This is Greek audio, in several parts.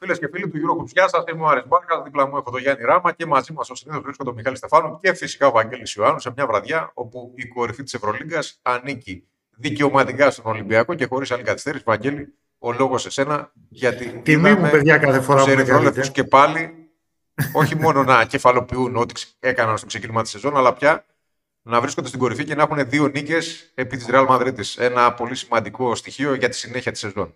Φίλες και φίλοι του Euro γεια σας. Είμαι ο Άρης Μπάρκας. Δίπλα μου έχω τον Γιάννη Ράμα και μαζί μας ο συνήθως βρίσκονται ο Μιχάλης Στεφάνου και φυσικά ο Βαγγέλης Ιωάννου σε μια βραδιά όπου η κορυφή της Ευρωλίγκας ανήκει δικαιωματικά στον Ολυμπιακό και χωρίς άλλη καθυστέρηση. Βαγγέλη, ο λόγος σε σένα γιατί. Τιμή μου, παιδιά, κάθε φορά που και πάλι όχι μόνο να κεφαλοποιούν ό,τι έκαναν στο ξεκίνημα της σεζόν, αλλά πια να βρίσκονται στην κορυφή και να έχουν δύο νίκες επί της Real Madrid. Ένα πολύ σημαντικό στοιχείο για τη συνέχεια της σεζόν.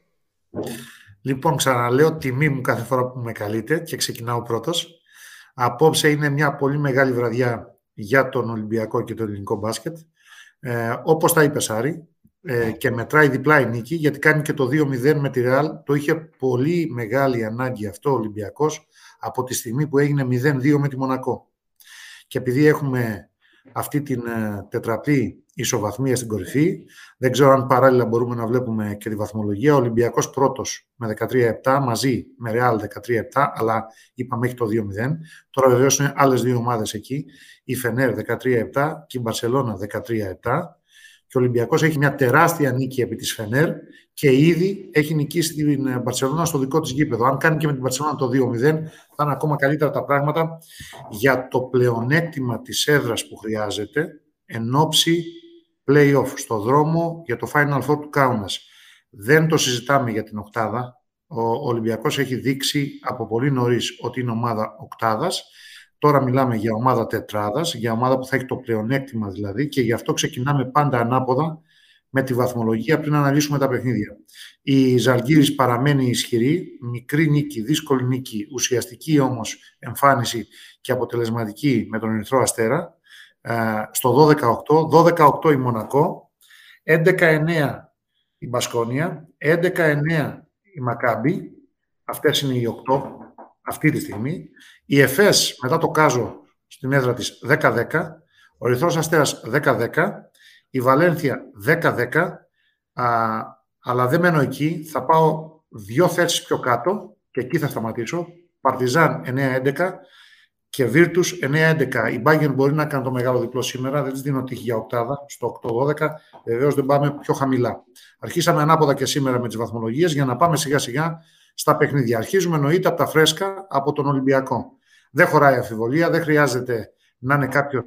Λοιπόν, ξαναλέω τιμή μου κάθε φορά που με καλείτε και ξεκινάω πρώτος. Απόψε είναι μια πολύ μεγάλη βραδιά για τον Ολυμπιακό και το ελληνικό μπάσκετ. Ε, όπως τα είπε Σάρη, ε, και μετράει διπλά η νίκη, γιατί κάνει και το 2-0 με τη Ρεάλ. Το είχε πολύ μεγάλη ανάγκη αυτό ο Ολυμπιακός από τη στιγμή που έγινε 0-2 με τη Μονακό. Και επειδή έχουμε αυτή την ε, τετραπλή ισοβαθμία στην κορυφή. Δεν ξέρω αν παράλληλα μπορούμε να βλέπουμε και τη βαθμολογία. Ο Ολυμπιακός πρώτος με 13-7, μαζί με Ρεάλ 13-7, αλλά είπαμε έχει το 2-0. Τώρα βεβαίως είναι άλλες δύο ομάδες εκεί. Η Φενέρ 13-7 και η Μπαρσελόνα 13-7 και ο Ολυμπιακός έχει μια τεράστια νίκη επί της Φενέρ και ήδη έχει νικήσει την Μπαρσελόνα στο δικό της γήπεδο. Αν κάνει και με την Μπαρσελόνα το 2-0, θα είναι ακόμα καλύτερα τα πράγματα για το πλεονέκτημα της έδρας που χρειάζεται εν ώψη play-off στο δρόμο για το Final Four του Κάουνας. Δεν το συζητάμε για την οκτάδα. Ο Ολυμπιακός έχει δείξει από πολύ νωρίς ότι είναι ομάδα οκτάδας Τώρα μιλάμε για ομάδα τετράδας, για ομάδα που θα έχει το πλεονέκτημα δηλαδή και γι' αυτό ξεκινάμε πάντα ανάποδα με τη βαθμολογία πριν αναλύσουμε τα παιχνίδια. Η Ζαλγκύρης παραμένει ισχυρή, μικρή νίκη, δύσκολη νίκη, ουσιαστική όμως εμφάνιση και αποτελεσματική με τον Ερυθρό Αστέρα. Ε, στο 12-18, 12-8 η Μονακό, 11-9 η Μπασκόνια, 11-9 η Μακάμπη, αυτές είναι οι 8 αυτή τη στιγμή. Η ΕΦΕΣ μετά το Κάζο στην έδρα της 10-10, ο Ερυθρός Αστέρας 10-10, η Βαλένθια 10-10, αλλά δεν μένω εκεί, θα πάω δύο θέσεις πιο κάτω και εκεί θα σταματήσω. Παρτιζάν 9-11 και Βίρτους 9-11. Η Bayern μπορεί να κάνει το μεγάλο διπλό σήμερα, δεν της δίνω τύχη για οκτάδα, στο 8-12, βεβαίως δεν πάμε πιο χαμηλά. Αρχίσαμε ανάποδα και σήμερα με τις βαθμολογίες για να πάμε σιγά σιγά στα παιχνίδια. Αρχίζουμε εννοείται από τα φρέσκα από τον Ολυμπιακό. Δεν χωράει αφιβολία, δεν χρειάζεται να είναι κάποιος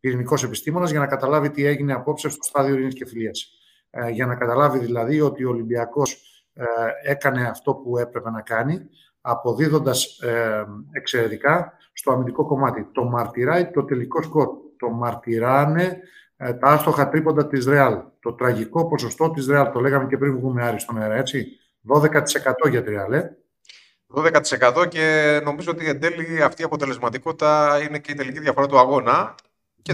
πυρηνικός επιστήμονας για να καταλάβει τι έγινε απόψε στο στάδιο ειρήνης και φιλίας. Ε, για να καταλάβει δηλαδή ότι ο Ολυμπιακός ε, έκανε αυτό που έπρεπε να κάνει, αποδίδοντας ε, εξαιρετικά στο αμυντικό κομμάτι. Το μαρτυράει το τελικό σκορ. Το μαρτυράνε ε, τα άστοχα τρίποντα της Ρεάλ. Το τραγικό ποσοστό της Ρεάλ. Το λέγαμε και πριν βγούμε Άρη στον αέρα, έτσι. 12% για τη Ρεάλ. 12% και νομίζω ότι εν τέλει αυτή η αποτελεσματικότητα είναι και η τελική διαφορά του αγώνα.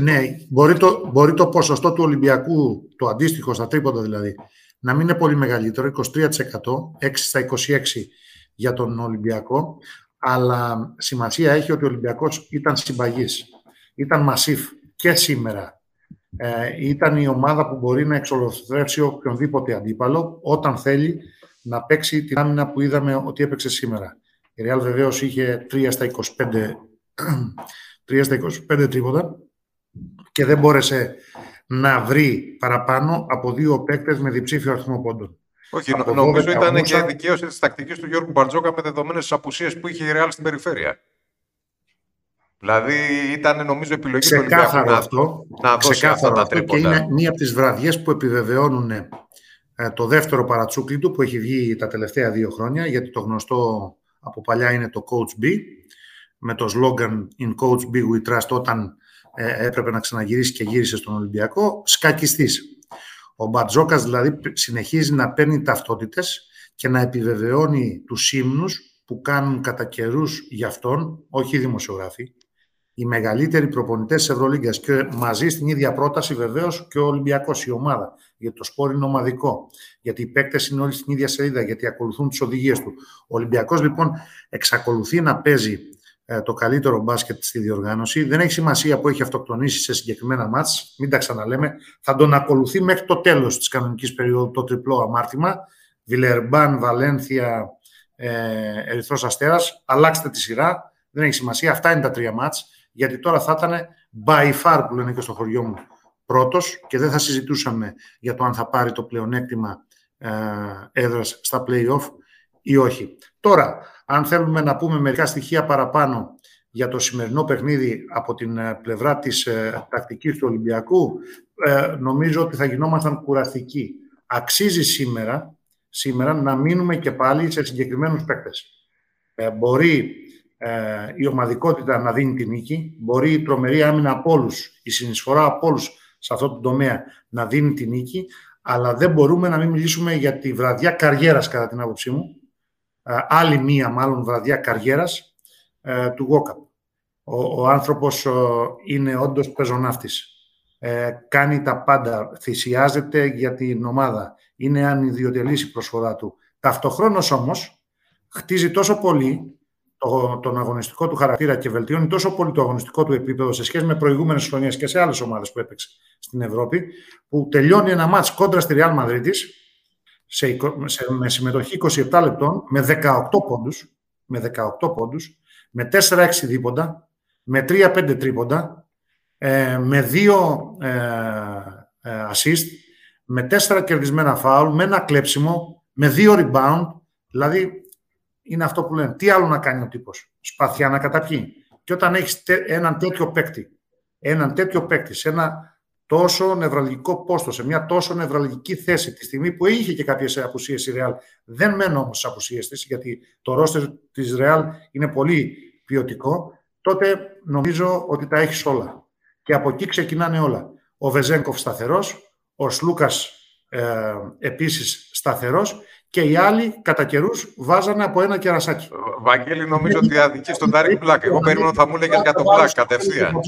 ναι, μπορεί, το, μπορεί το ποσοστό του Ολυμπιακού, το αντίστοιχο στα τρίποντα δηλαδή, να μην είναι πολύ μεγαλύτερο, 23%, 6 στα 26 για τον Ολυμπιακό, αλλά σημασία έχει ότι ο Ολυμπιακός ήταν συμπαγής, ήταν μασίφ και σήμερα. Ε, ήταν η ομάδα που μπορεί να εξολοθρεύσει οποιονδήποτε αντίπαλο όταν θέλει να παίξει την άμυνα που είδαμε ότι έπαιξε σήμερα. Η Real βεβαίως είχε 3 στα 25, 3 στα 25 τρίποτα και δεν μπόρεσε να βρει παραπάνω από δύο παίκτες με διψήφιο αριθμό πόντων. Όχι, από νομίζω ήταν και δικαίωση της τακτικής του Γιώργου Μπαρτζόκα με δεδομένες τις απουσίες που είχε η Real στην περιφέρεια. Δηλαδή ήταν νομίζω επιλογή του Ολυμπιακού να, αυτό, να δώσει αυτά τα τρίποτα. Και είναι μία από τις βραδιές που επιβεβαιώνουν ε, το δεύτερο παρατσούκλι του που έχει βγει τα τελευταία δύο χρόνια, γιατί το γνωστό από παλιά είναι το Coach B, με το slogan In Coach B We Trust όταν ε, έπρεπε να ξαναγυρίσει και γύρισε στον Ολυμπιακό, σκακιστής. Ο Μπατζόκας δηλαδή συνεχίζει να παίρνει ταυτότητες και να επιβεβαιώνει τους ύμνους που κάνουν κατά καιρούς για αυτόν, όχι οι δημοσιογράφοι, οι μεγαλύτεροι προπονητές της Ευρωλίγκας και μαζί στην ίδια πρόταση βεβαίως και ο Ολυμπιακός, η ομάδα. Γιατί το σπόρ είναι ομαδικό. Γιατί οι παίκτες είναι όλοι στην ίδια σελίδα, γιατί ακολουθούν τις οδηγίες του. Ο Ολυμπιακός λοιπόν εξακολουθεί να παίζει ε, το καλύτερο μπάσκετ στη διοργάνωση. Δεν έχει σημασία που έχει αυτοκτονήσει σε συγκεκριμένα μάτς, μην τα ξαναλέμε. Θα τον ακολουθεί μέχρι το τέλος της κανονικής περίοδου το τριπλό αμάρτημα. Βιλερμπάν, Βαλένθια, ε, Ερυθρός Αστέρας. Αλλάξτε τη σειρά. Δεν έχει σημασία. Αυτά είναι τα τρία μάτς γιατί τώρα θα ήταν by far που λένε και στο χωριό μου πρώτος και δεν θα συζητούσαμε για το αν θα πάρει το πλεονέκτημα ε, έδρας στα play-off ή όχι. Τώρα, αν θέλουμε να πούμε μερικά στοιχεία παραπάνω για το σημερινό παιχνίδι από την ε, πλευρά της ε, τακτικής του Ολυμπιακού, ε, νομίζω ότι θα γινόμασταν κουραστικοί. Αξίζει σήμερα, σήμερα να μείνουμε και πάλι σε συγκεκριμένους παίκτες. Ε, μπορεί ε, η ομαδικότητα να δίνει τη νίκη, μπορεί η τρομερή άμυνα από όλους, η συνεισφορά από όλους σε αυτό το τομέα να δίνει τη νίκη, αλλά δεν μπορούμε να μην μιλήσουμε για τη βραδιά καριέρας κατά την άποψή μου, ε, άλλη μία μάλλον βραδιά καριέρας ε, του Γόκαπ. Ο, ο άνθρωπος είναι όντως πεζοναύτης. Ε, κάνει τα πάντα, θυσιάζεται για την ομάδα. Είναι ανιδιοτελής η προσφορά του. Ταυτοχρόνως όμως χτίζει τόσο πολύ το, τον αγωνιστικό του χαρακτήρα και βελτιώνει τόσο πολύ το αγωνιστικό του επίπεδο σε σχέση με προηγούμενες χρονιές και σε άλλες ομάδες που έπαιξε στην Ευρώπη, που τελειώνει ένα μάτς κόντρα στη Real Madrid σε, σε, με συμμετοχή 27 λεπτών, με 18 πόντους, με 18 πόντους, με 4-6 δίποντα, με 3-5 τρίποντα, ε, με 2 ε, ε, assist, με 4 κερδισμένα φάουλ, με ένα κλέψιμο, με 2 rebound, δηλαδή είναι αυτό που λένε. Τι άλλο να κάνει ο τύπος. Σπαθιά να καταπιεί. Και όταν έχεις έναν τέτοιο παίκτη, έναν τέτοιο παίκτη σε ένα τόσο νευραλγικό πόστο, σε μια τόσο νευραλγική θέση, τη στιγμή που είχε και κάποιες απουσίες η Ρεάλ. Δεν μένω όμως στις απουσίες της, γιατί το ρόστερ της Ρεάλ είναι πολύ ποιοτικό. Τότε νομίζω ότι τα έχεις όλα. Και από εκεί ξεκινάνε όλα. Ο Βεζέγκοφ σταθερός, ο Σλούκας ε, επίσης σταθερός και οι άλλοι κατά καιρούς βάζανε από ένα κερασάκι. Βαγγέλη, νομίζω ότι αδικείς τον Τάρικ Μπλακ. Εγώ περίμενα ότι θα μου έλεγες για τον Μπλακ κατευθείαν.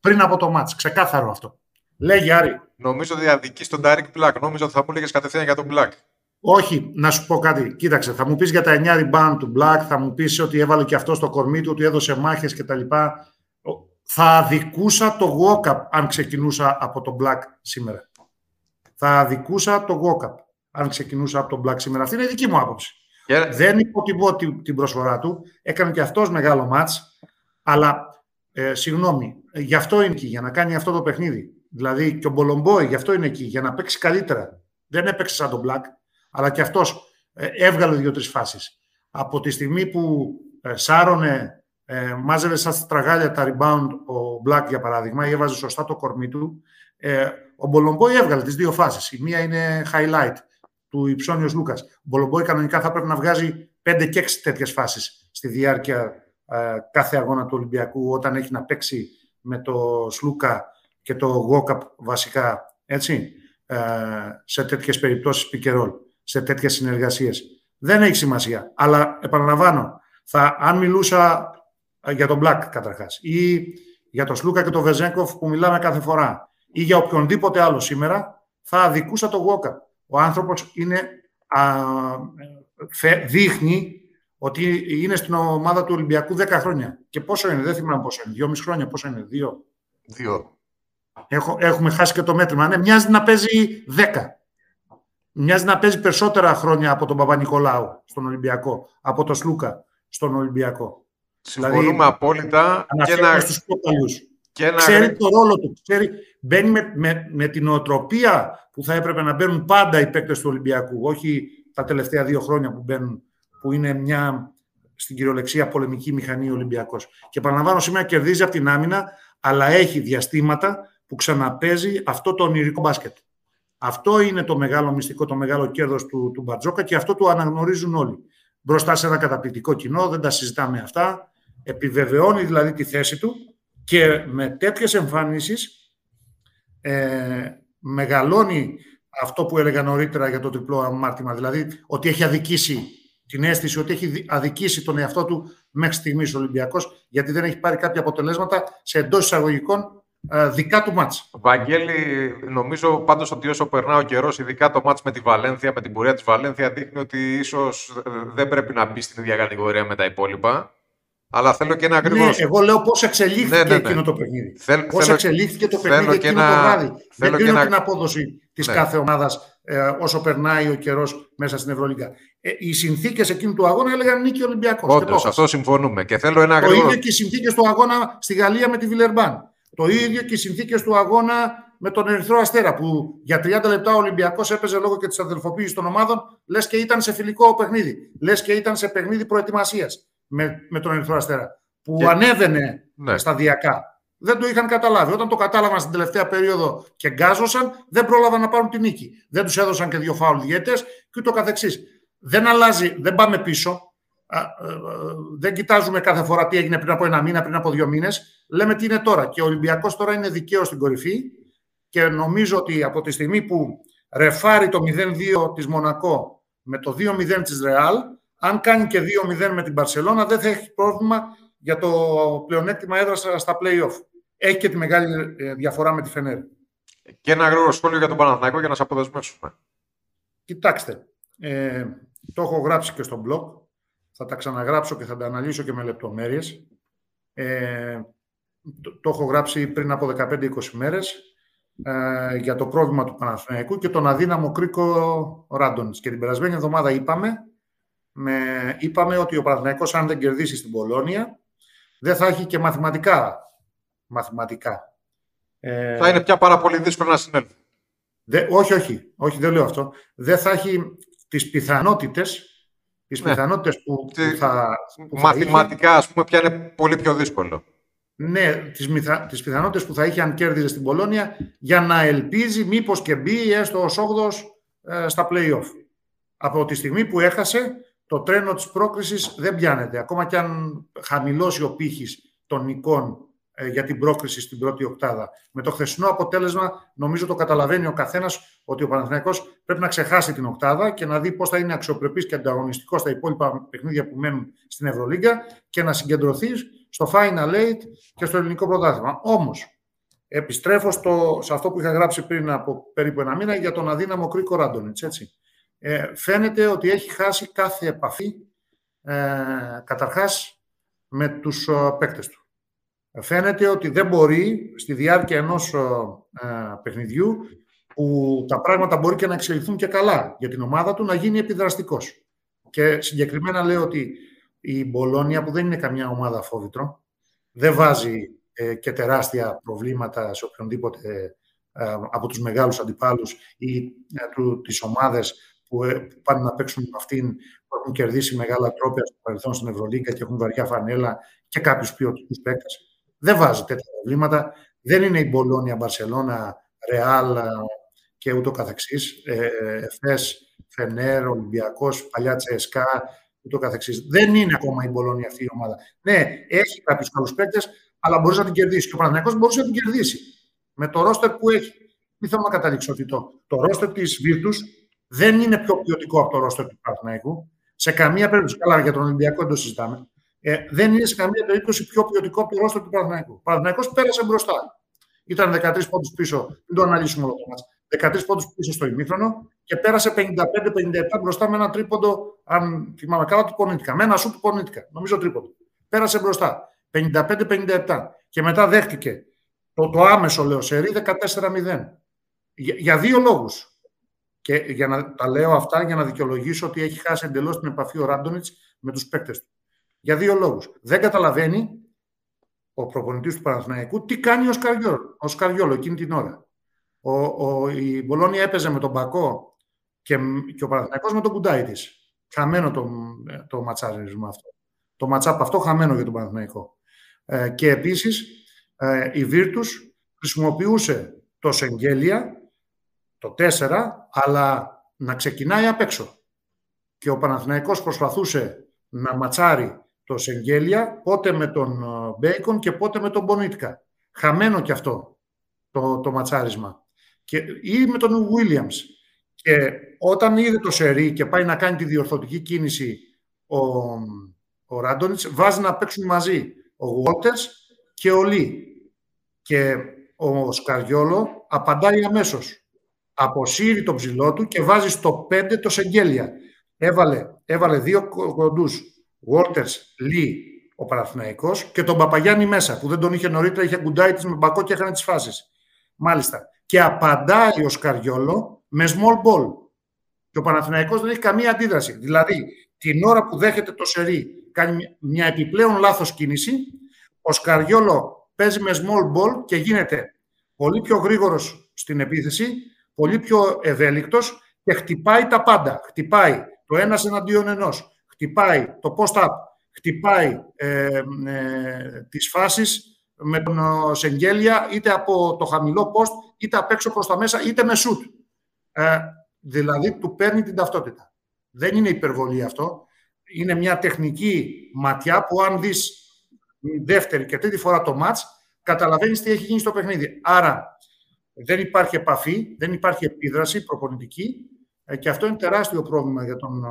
Πριν από το μάτς, ξεκάθαρο αυτό. Λέγε Άρη. Νομίζω ότι αδικείς τον Τάρικ Μπλακ. Νομίζω ότι θα μου έλεγες κατευθείαν για τον Μπλακ. Όχι, να σου πω κάτι. Κοίταξε, θα μου πεις για τα 9 ριμπάουντ του Black, θα μου πεις ότι έβαλε και αυτός το κορμί του, ότι έδωσε μάχες κτλ. Θα αδικούσα το Walkup αν ξεκινούσα από τον Black σήμερα. Θα αδικούσα το Walkup αν ξεκινούσα από τον Black σήμερα. Αυτή είναι η δική μου άποψη. Yeah. Δεν υποτιμώ την προσφορά του. Έκανε και αυτός μεγάλο μάτς. Αλλά, ε, συγγνώμη, γι' αυτό είναι εκεί, για να κάνει αυτό το παιχνίδι. Δηλαδή και ο Μπολομπόη γι' αυτό είναι εκεί, για να παίξει καλύτερα. Δεν έπαιξε σαν τον Black, αλλά και αυτός ε, έβγαλε δύο-τρεις φάσεις. Από τη στιγμή που ε, σάρωνε, ε, μάζευε σαν τραγάλια τα rebound ο Black για παράδειγμα, ή έβαζε σωστά το κορμί του, ε, ο Μπολομπόη έβγαλε τις δύο φάσεις. Η μία είναι highlight του Υψώνιος Λούκας. Ο Μπολομπόη κανονικά θα πρέπει να βγάζει 5 και 6 τέτοιες φάσεις στη διάρκεια ε, κάθε αγώνα του Ολυμπιακού, όταν έχει να παίξει με το Σλούκα και το Γόκαπ βασικά. Έτσι, ε, σε τέτοιες περιπτώσεις πικερόλ, σε τέτοιες συνεργασίες. Δεν έχει σημασία. Αλλά επαναλαμβάνω, θα, αν μιλούσα ε, για τον Μπλακ καταρχάς ή για τον Σλούκα και τον Βεζέγκοφ που μιλάμε κάθε φορά ή για οποιονδήποτε άλλο σήμερα, θα αδικούσα το Γόκαπ ο άνθρωπος είναι, α, δείχνει ότι είναι στην ομάδα του Ολυμπιακού 10 χρόνια. Και πόσο είναι, δεν θυμάμαι πόσο είναι, δυόμιση χρόνια, πόσο είναι, δύο; Δύο. Έχω, έχουμε χάσει και το μέτρημα. Ναι, μοιάζει να παίζει 10. Μοιάζει να παίζει περισσότερα χρόνια από τον Παπα-Νικολάου στον Ολυμπιακό, από τον Σλούκα στον Ολυμπιακό. Συμφωνούμε δηλαδή, απόλυτα. Και να... στους και να... Ξέρει το ρόλο του. Ξέρει, μπαίνει με, με, με την οτροπία που θα έπρεπε να μπαίνουν πάντα οι παίκτες του Ολυμπιακού, όχι τα τελευταία δύο χρόνια που μπαίνουν, που είναι μια στην κυριολεξία πολεμική μηχανή Ολυμπιακός. Και παραλαμβάνω σήμερα κερδίζει από την άμυνα, αλλά έχει διαστήματα που ξαναπέζει αυτό το ονειρικό μπάσκετ. Αυτό είναι το μεγάλο μυστικό, το μεγάλο κέρδος του, του Μπαρτζόκα και αυτό το αναγνωρίζουν όλοι. Μπροστά σε ένα καταπληκτικό κοινό, δεν τα συζητάμε αυτά. Επιβεβαιώνει δηλαδή τη θέση του και με τέτοιες εμφανίσεις ε, μεγαλώνει αυτό που έλεγα νωρίτερα για το τριπλό αμάρτημα, δηλαδή ότι έχει αδικήσει την αίσθηση ότι έχει αδικήσει τον εαυτό του μέχρι στιγμής ο Ολυμπιακός, γιατί δεν έχει πάρει κάποια αποτελέσματα σε εντός εισαγωγικών ε, δικά του μάτς. Βαγγέλη, νομίζω πάντως ότι όσο περνά ο καιρός, ειδικά το μάτς με τη Βαλένθια, με την πορεία της Βαλένθια, δείχνει ότι ίσως ε, δεν πρέπει να μπει στην ίδια κατηγορία με τα υπόλοιπα. Αλλά θέλω και ένα ακριβώ. Ναι, εγώ λέω πώς εξελίχθηκε ναι, ναι, ναι. εκείνο το παιχνίδι. Πώς εξελίχθηκε το παιχνίδι εκείνο το βράδυ. Δεν κρίνω την απόδοση της ναι. κάθε ομάδας ε, όσο περνάει ο καιρός μέσα στην Ευρωλίγα. Ε, οι συνθήκες εκείνου του αγώνα έλεγαν νίκη Ολυμπιακός. Όντως, αυτό συμφωνούμε. Και θέλω ένα Το ίδιο και οι συνθήκες του αγώνα στη Γαλλία με τη Βιλερμπάν. Το ίδιο και οι συνθήκες του αγώνα με τον Ερυθρό Αστέρα που για 30 λεπτά ο Ολυμπιακός έπαιζε λόγω και της αδελφοποίησης των ομάδων λες και ήταν σε φιλικό παιχνίδι, λες και ήταν σε παιχνίδι προετοιμασίας με, με τον Ερυθρό Αστέρα που και... ανέβαινε ναι. σταδιακά. Δεν το είχαν καταλάβει. Όταν το κατάλαβαν στην τελευταία περίοδο και γκάζωσαν, δεν πρόλαβαν να πάρουν την νίκη. Δεν τους έδωσαν και δύο φάουλ διαιτητέ και ούτω καθεξής. Δεν αλλάζει, δεν πάμε πίσω. Ε, ε, δεν κοιτάζουμε κάθε φορά τι έγινε πριν από ένα μήνα, πριν από δύο μήνες. Λέμε τι είναι τώρα. Και ο Ολυμπιακός τώρα είναι δικαίω στην κορυφή. Και νομίζω ότι από τη στιγμή που ρεφάρει το 0-2 της Μονακό με το 2-0 της Ρεάλ, αν κάνει και 2-0 με την Παρσελώνα, δεν θα έχει πρόβλημα για το πλεονέκτημα έδρας στα play-off. Έχει και τη μεγάλη ε, διαφορά με τη Φενέρ. Και ένα γρήγορο σχόλιο για τον Παναθηναϊκό για να σα αποδεσμεύσουμε. Κοιτάξτε, ε, το έχω γράψει και στο blog. Θα τα ξαναγράψω και θα τα αναλύσω και με λεπτομέρειες. Ε, το, το, έχω γράψει πριν από 15-20 μέρες ε, για το πρόβλημα του Παναθηναϊκού και τον αδύναμο κρίκο Ράντονης. Και την περασμένη εβδομάδα είπαμε, με, είπαμε ότι ο Παναθηναϊκός αν δεν κερδίσει στην Πολώνια δεν θα έχει και μαθηματικά. μαθηματικά. Ε, θα είναι πια πάρα πολύ δύσκολο να συνέλθει. όχι, όχι, όχι, δεν λέω αυτό. Δεν θα έχει τις πιθανότητες τις ναι. πιθανότητες που, θα... Που Μαθηματικά, θα ας πούμε, πια είναι πολύ πιο δύσκολο. Ναι, τις, μυθα... τις πιθανότητες που θα είχε αν κέρδιζε στην Πολώνια για να ελπίζει μήπως και μπει έστω ως 8 ε, στα play-off. Από τη στιγμή που έχασε, το τρένο της πρόκρισης δεν πιάνεται. Ακόμα και αν χαμηλώσει ο πύχης των νικών ε, για την πρόκριση στην πρώτη οκτάδα. Με το χθεσινό αποτέλεσμα, νομίζω το καταλαβαίνει ο καθένας ότι ο Παναθηναϊκός πρέπει να ξεχάσει την οκτάδα και να δει πώς θα είναι αξιοπρεπής και ανταγωνιστικός στα υπόλοιπα παιχνίδια που μένουν στην Ευρωλίγκα και να συγκεντρωθεί στο Final Eight και στο ελληνικό πρωτάθλημα. Όμως, επιστρέφω στο, σε αυτό που είχα γράψει πριν από περίπου ένα μήνα για τον αδύναμο Κρίκο Ράντονιτς. Ε, φαίνεται ότι έχει χάσει κάθε επαφή ε, καταρχάς με τους ε, παίκτες του φαίνεται ότι δεν μπορεί στη διάρκεια ενός ε, παιχνιδιού που τα πράγματα μπορεί και να εξελιχθούν και καλά για την ομάδα του να γίνει επιδραστικός. Και συγκεκριμένα λέω ότι η Μπολόνια που δεν είναι καμιά ομάδα φόβητρο δεν βάζει ε, και τεράστια προβλήματα σε οποιονδήποτε ε, από τους μεγάλους αντιπάλους ή ε, του, τις ομάδες που, ε, που πάνε να παίξουν με αυτήν που έχουν κερδίσει μεγάλα τρόπια στο παρελθόν στην Ευρωλίγκα και έχουν βαριά φανέλα και κάποιους ποιοτικούς παίκτες δεν βάζει τέτοια προβλήματα. Δεν είναι η Μπολόνια, Μπαρσελώνα, Ρεάλ και ούτω καθεξής. Ε, Εφές, Φενέρ, Ολυμπιακός, παλιά Τσεσκά, ούτω καθεξής. Δεν είναι ακόμα η Μπολόνια αυτή η ομάδα. Ναι, έχει κάποιους καλούς παίκτες, αλλά μπορείς να την κερδίσεις. Και ο Παναθηναϊκός μπορούσε να την κερδίσει. Με το ρόστερ που έχει. Μην θέλω να καταλήξω ότι το, το ρόστερ της Βίρτους δεν είναι πιο ποιοτικό από το ρόστερ του Παναθηναϊκού. Σε καμία περίπτωση, καλά για τον Ολυμπιακό δεν το συζητάμε ε, δεν είναι σε καμία περίπτωση πιο ποιοτικό από το ρόστο του Παναθηναϊκού. Ο Παναθηναϊκός πέρασε μπροστά. Ήταν 13 πόντους πίσω, μην το αναλύσουμε όλο το μάτς. 13 πόντους πίσω στο ημίχρονο και πέρασε 55-57 μπροστά με ένα τρίποντο, αν θυμάμαι καλά, του πονίτικα. Με ένα σου του πονίτικα, νομίζω τρίποντο. Πέρασε μπροστά. 55-57. Και μετά δέχτηκε το, το άμεσο, λέω, σερί 14-0. Για, για δύο λόγους. Και για να τα λέω αυτά για να δικαιολογήσω ότι έχει χάσει εντελώς την επαφή ο Ράντονιτς με τους παίκτες του. Για δύο λόγους. Δεν καταλαβαίνει ο προπονητής του Παναθηναϊκού τι κάνει ο Σκαριόλο, ο Σκαριόλο εκείνη την ώρα. Ο, ο, η Μπολόνια έπαιζε με τον Πακό και, και ο Παναθηναϊκός με τον κουντάι της. Χαμένο το, το ματσάρισμα αυτό. Το ματσάπ αυτό χαμένο για τον Παναθηναϊκό. Ε, και επίσης ε, η Βίρτους χρησιμοποιούσε το Σεγγέλια, το 4, αλλά να ξεκινάει απ' έξω. Και ο Παναθηναϊκός προσπαθούσε να ματσάρει το Σεγγέλια, πότε με τον ε, Μπέικον και πότε με τον Μπονίτκα. Χαμένο και αυτό το, το ματσάρισμα. Και, ή με τον Βίλιαμς. Και όταν είδε το Σερί και πάει να κάνει τη διορθωτική κίνηση ο, ο Ράντονιτς, βάζει να παίξουν μαζί ο Γουότερς και ο Λί. Και ο Σκαριόλο απαντάει αμέσως. Αποσύρει τον ψηλό του και βάζει στο 5 το Σεγγέλια. Έβαλε, έβαλε δύο κοντούς Walters, Λί, ο Παναθηναϊκός και τον Παπαγιάννη μέσα, που δεν τον είχε νωρίτερα, είχε κουντάει της με μπακό και έκανε τις φάσεις. Μάλιστα. Και απαντάει ο Σκαριόλο με small ball. Και ο Παναθηναϊκός δεν έχει καμία αντίδραση. Δηλαδή, την ώρα που δέχεται το σερί, κάνει μια επιπλέον λάθος κίνηση, ο Σκαριόλο παίζει με small ball και γίνεται πολύ πιο γρήγορος στην επίθεση, πολύ πιο ευέλικτος και χτυπάει τα πάντα. Χτυπάει το ένας εναντίον ενός, χτυπάει το post-up, χτυπάει ε, ε, τις φάσεις με τον Σεγγέλια είτε από το χαμηλό post, είτε απ' έξω προς τα μέσα, είτε με shoot. Ε, δηλαδή, του παίρνει την ταυτότητα. Δεν είναι υπερβολή αυτό. Είναι μια τεχνική ματιά που αν δεις δεύτερη και τρίτη φορά το μάτς, καταλαβαίνεις τι έχει γίνει στο παιχνίδι. Άρα, δεν υπάρχει επαφή, δεν υπάρχει επίδραση προπονητική ε, και αυτό είναι τεράστιο πρόβλημα για τον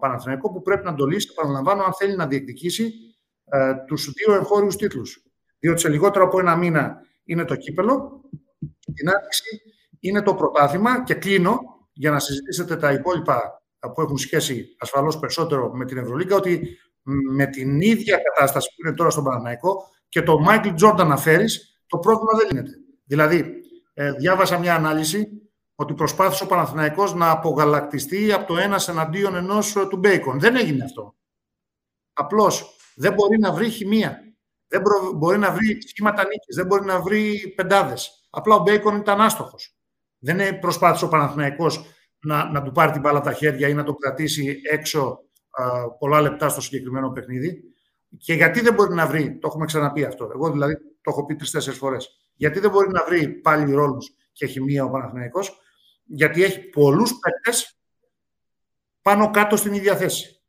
Παναθηναϊκό που πρέπει να το λύσει, παραλαμβάνω, αν θέλει να διεκδικήσει ε, τους δύο εγχώριους τίτλους. Διότι σε λιγότερο από ένα μήνα είναι το κύπελο, την άτυξη είναι το πρωτάθλημα και κλείνω για να συζητήσετε τα υπόλοιπα που έχουν σχέση ασφαλώς περισσότερο με την Ευρωλίγκα, ότι με την ίδια κατάσταση που είναι τώρα στον Παναθηναϊκό και το Μάικλ Τζόρνταν να φέρεις, το πρόβλημα δεν λύνεται. Δηλαδή, ε, διάβασα μια ανάλυση ότι προσπάθησε ο Παναθηναϊκός να απογαλακτιστεί από το ένας εναντίον ενός ε, του Μπέικον. Δεν έγινε αυτό. Απλώς δεν μπορεί να βρει χημεία. Δεν μπορεί να βρει σχήματα νίκης. Δεν μπορεί να βρει πεντάδες. Απλά ο Μπέικον ήταν άστοχος. Δεν προσπάθησε ο Παναθηναϊκός να, να του πάρει την μπάλα από τα χέρια ή να το κρατήσει έξω α, πολλά λεπτά στο συγκεκριμένο παιχνίδι. Και γιατί δεν μπορεί να βρει, το έχουμε ξαναπεί αυτό. Εγώ δηλαδή το έχω πει τρει-τέσσερι φορές. Γιατί δεν μπορεί να βρει πάλι ρόλους και χημεία ο Παναθηναϊκός, γιατί έχει πολλούς παίκτες πάνω κάτω στην ίδια θέση.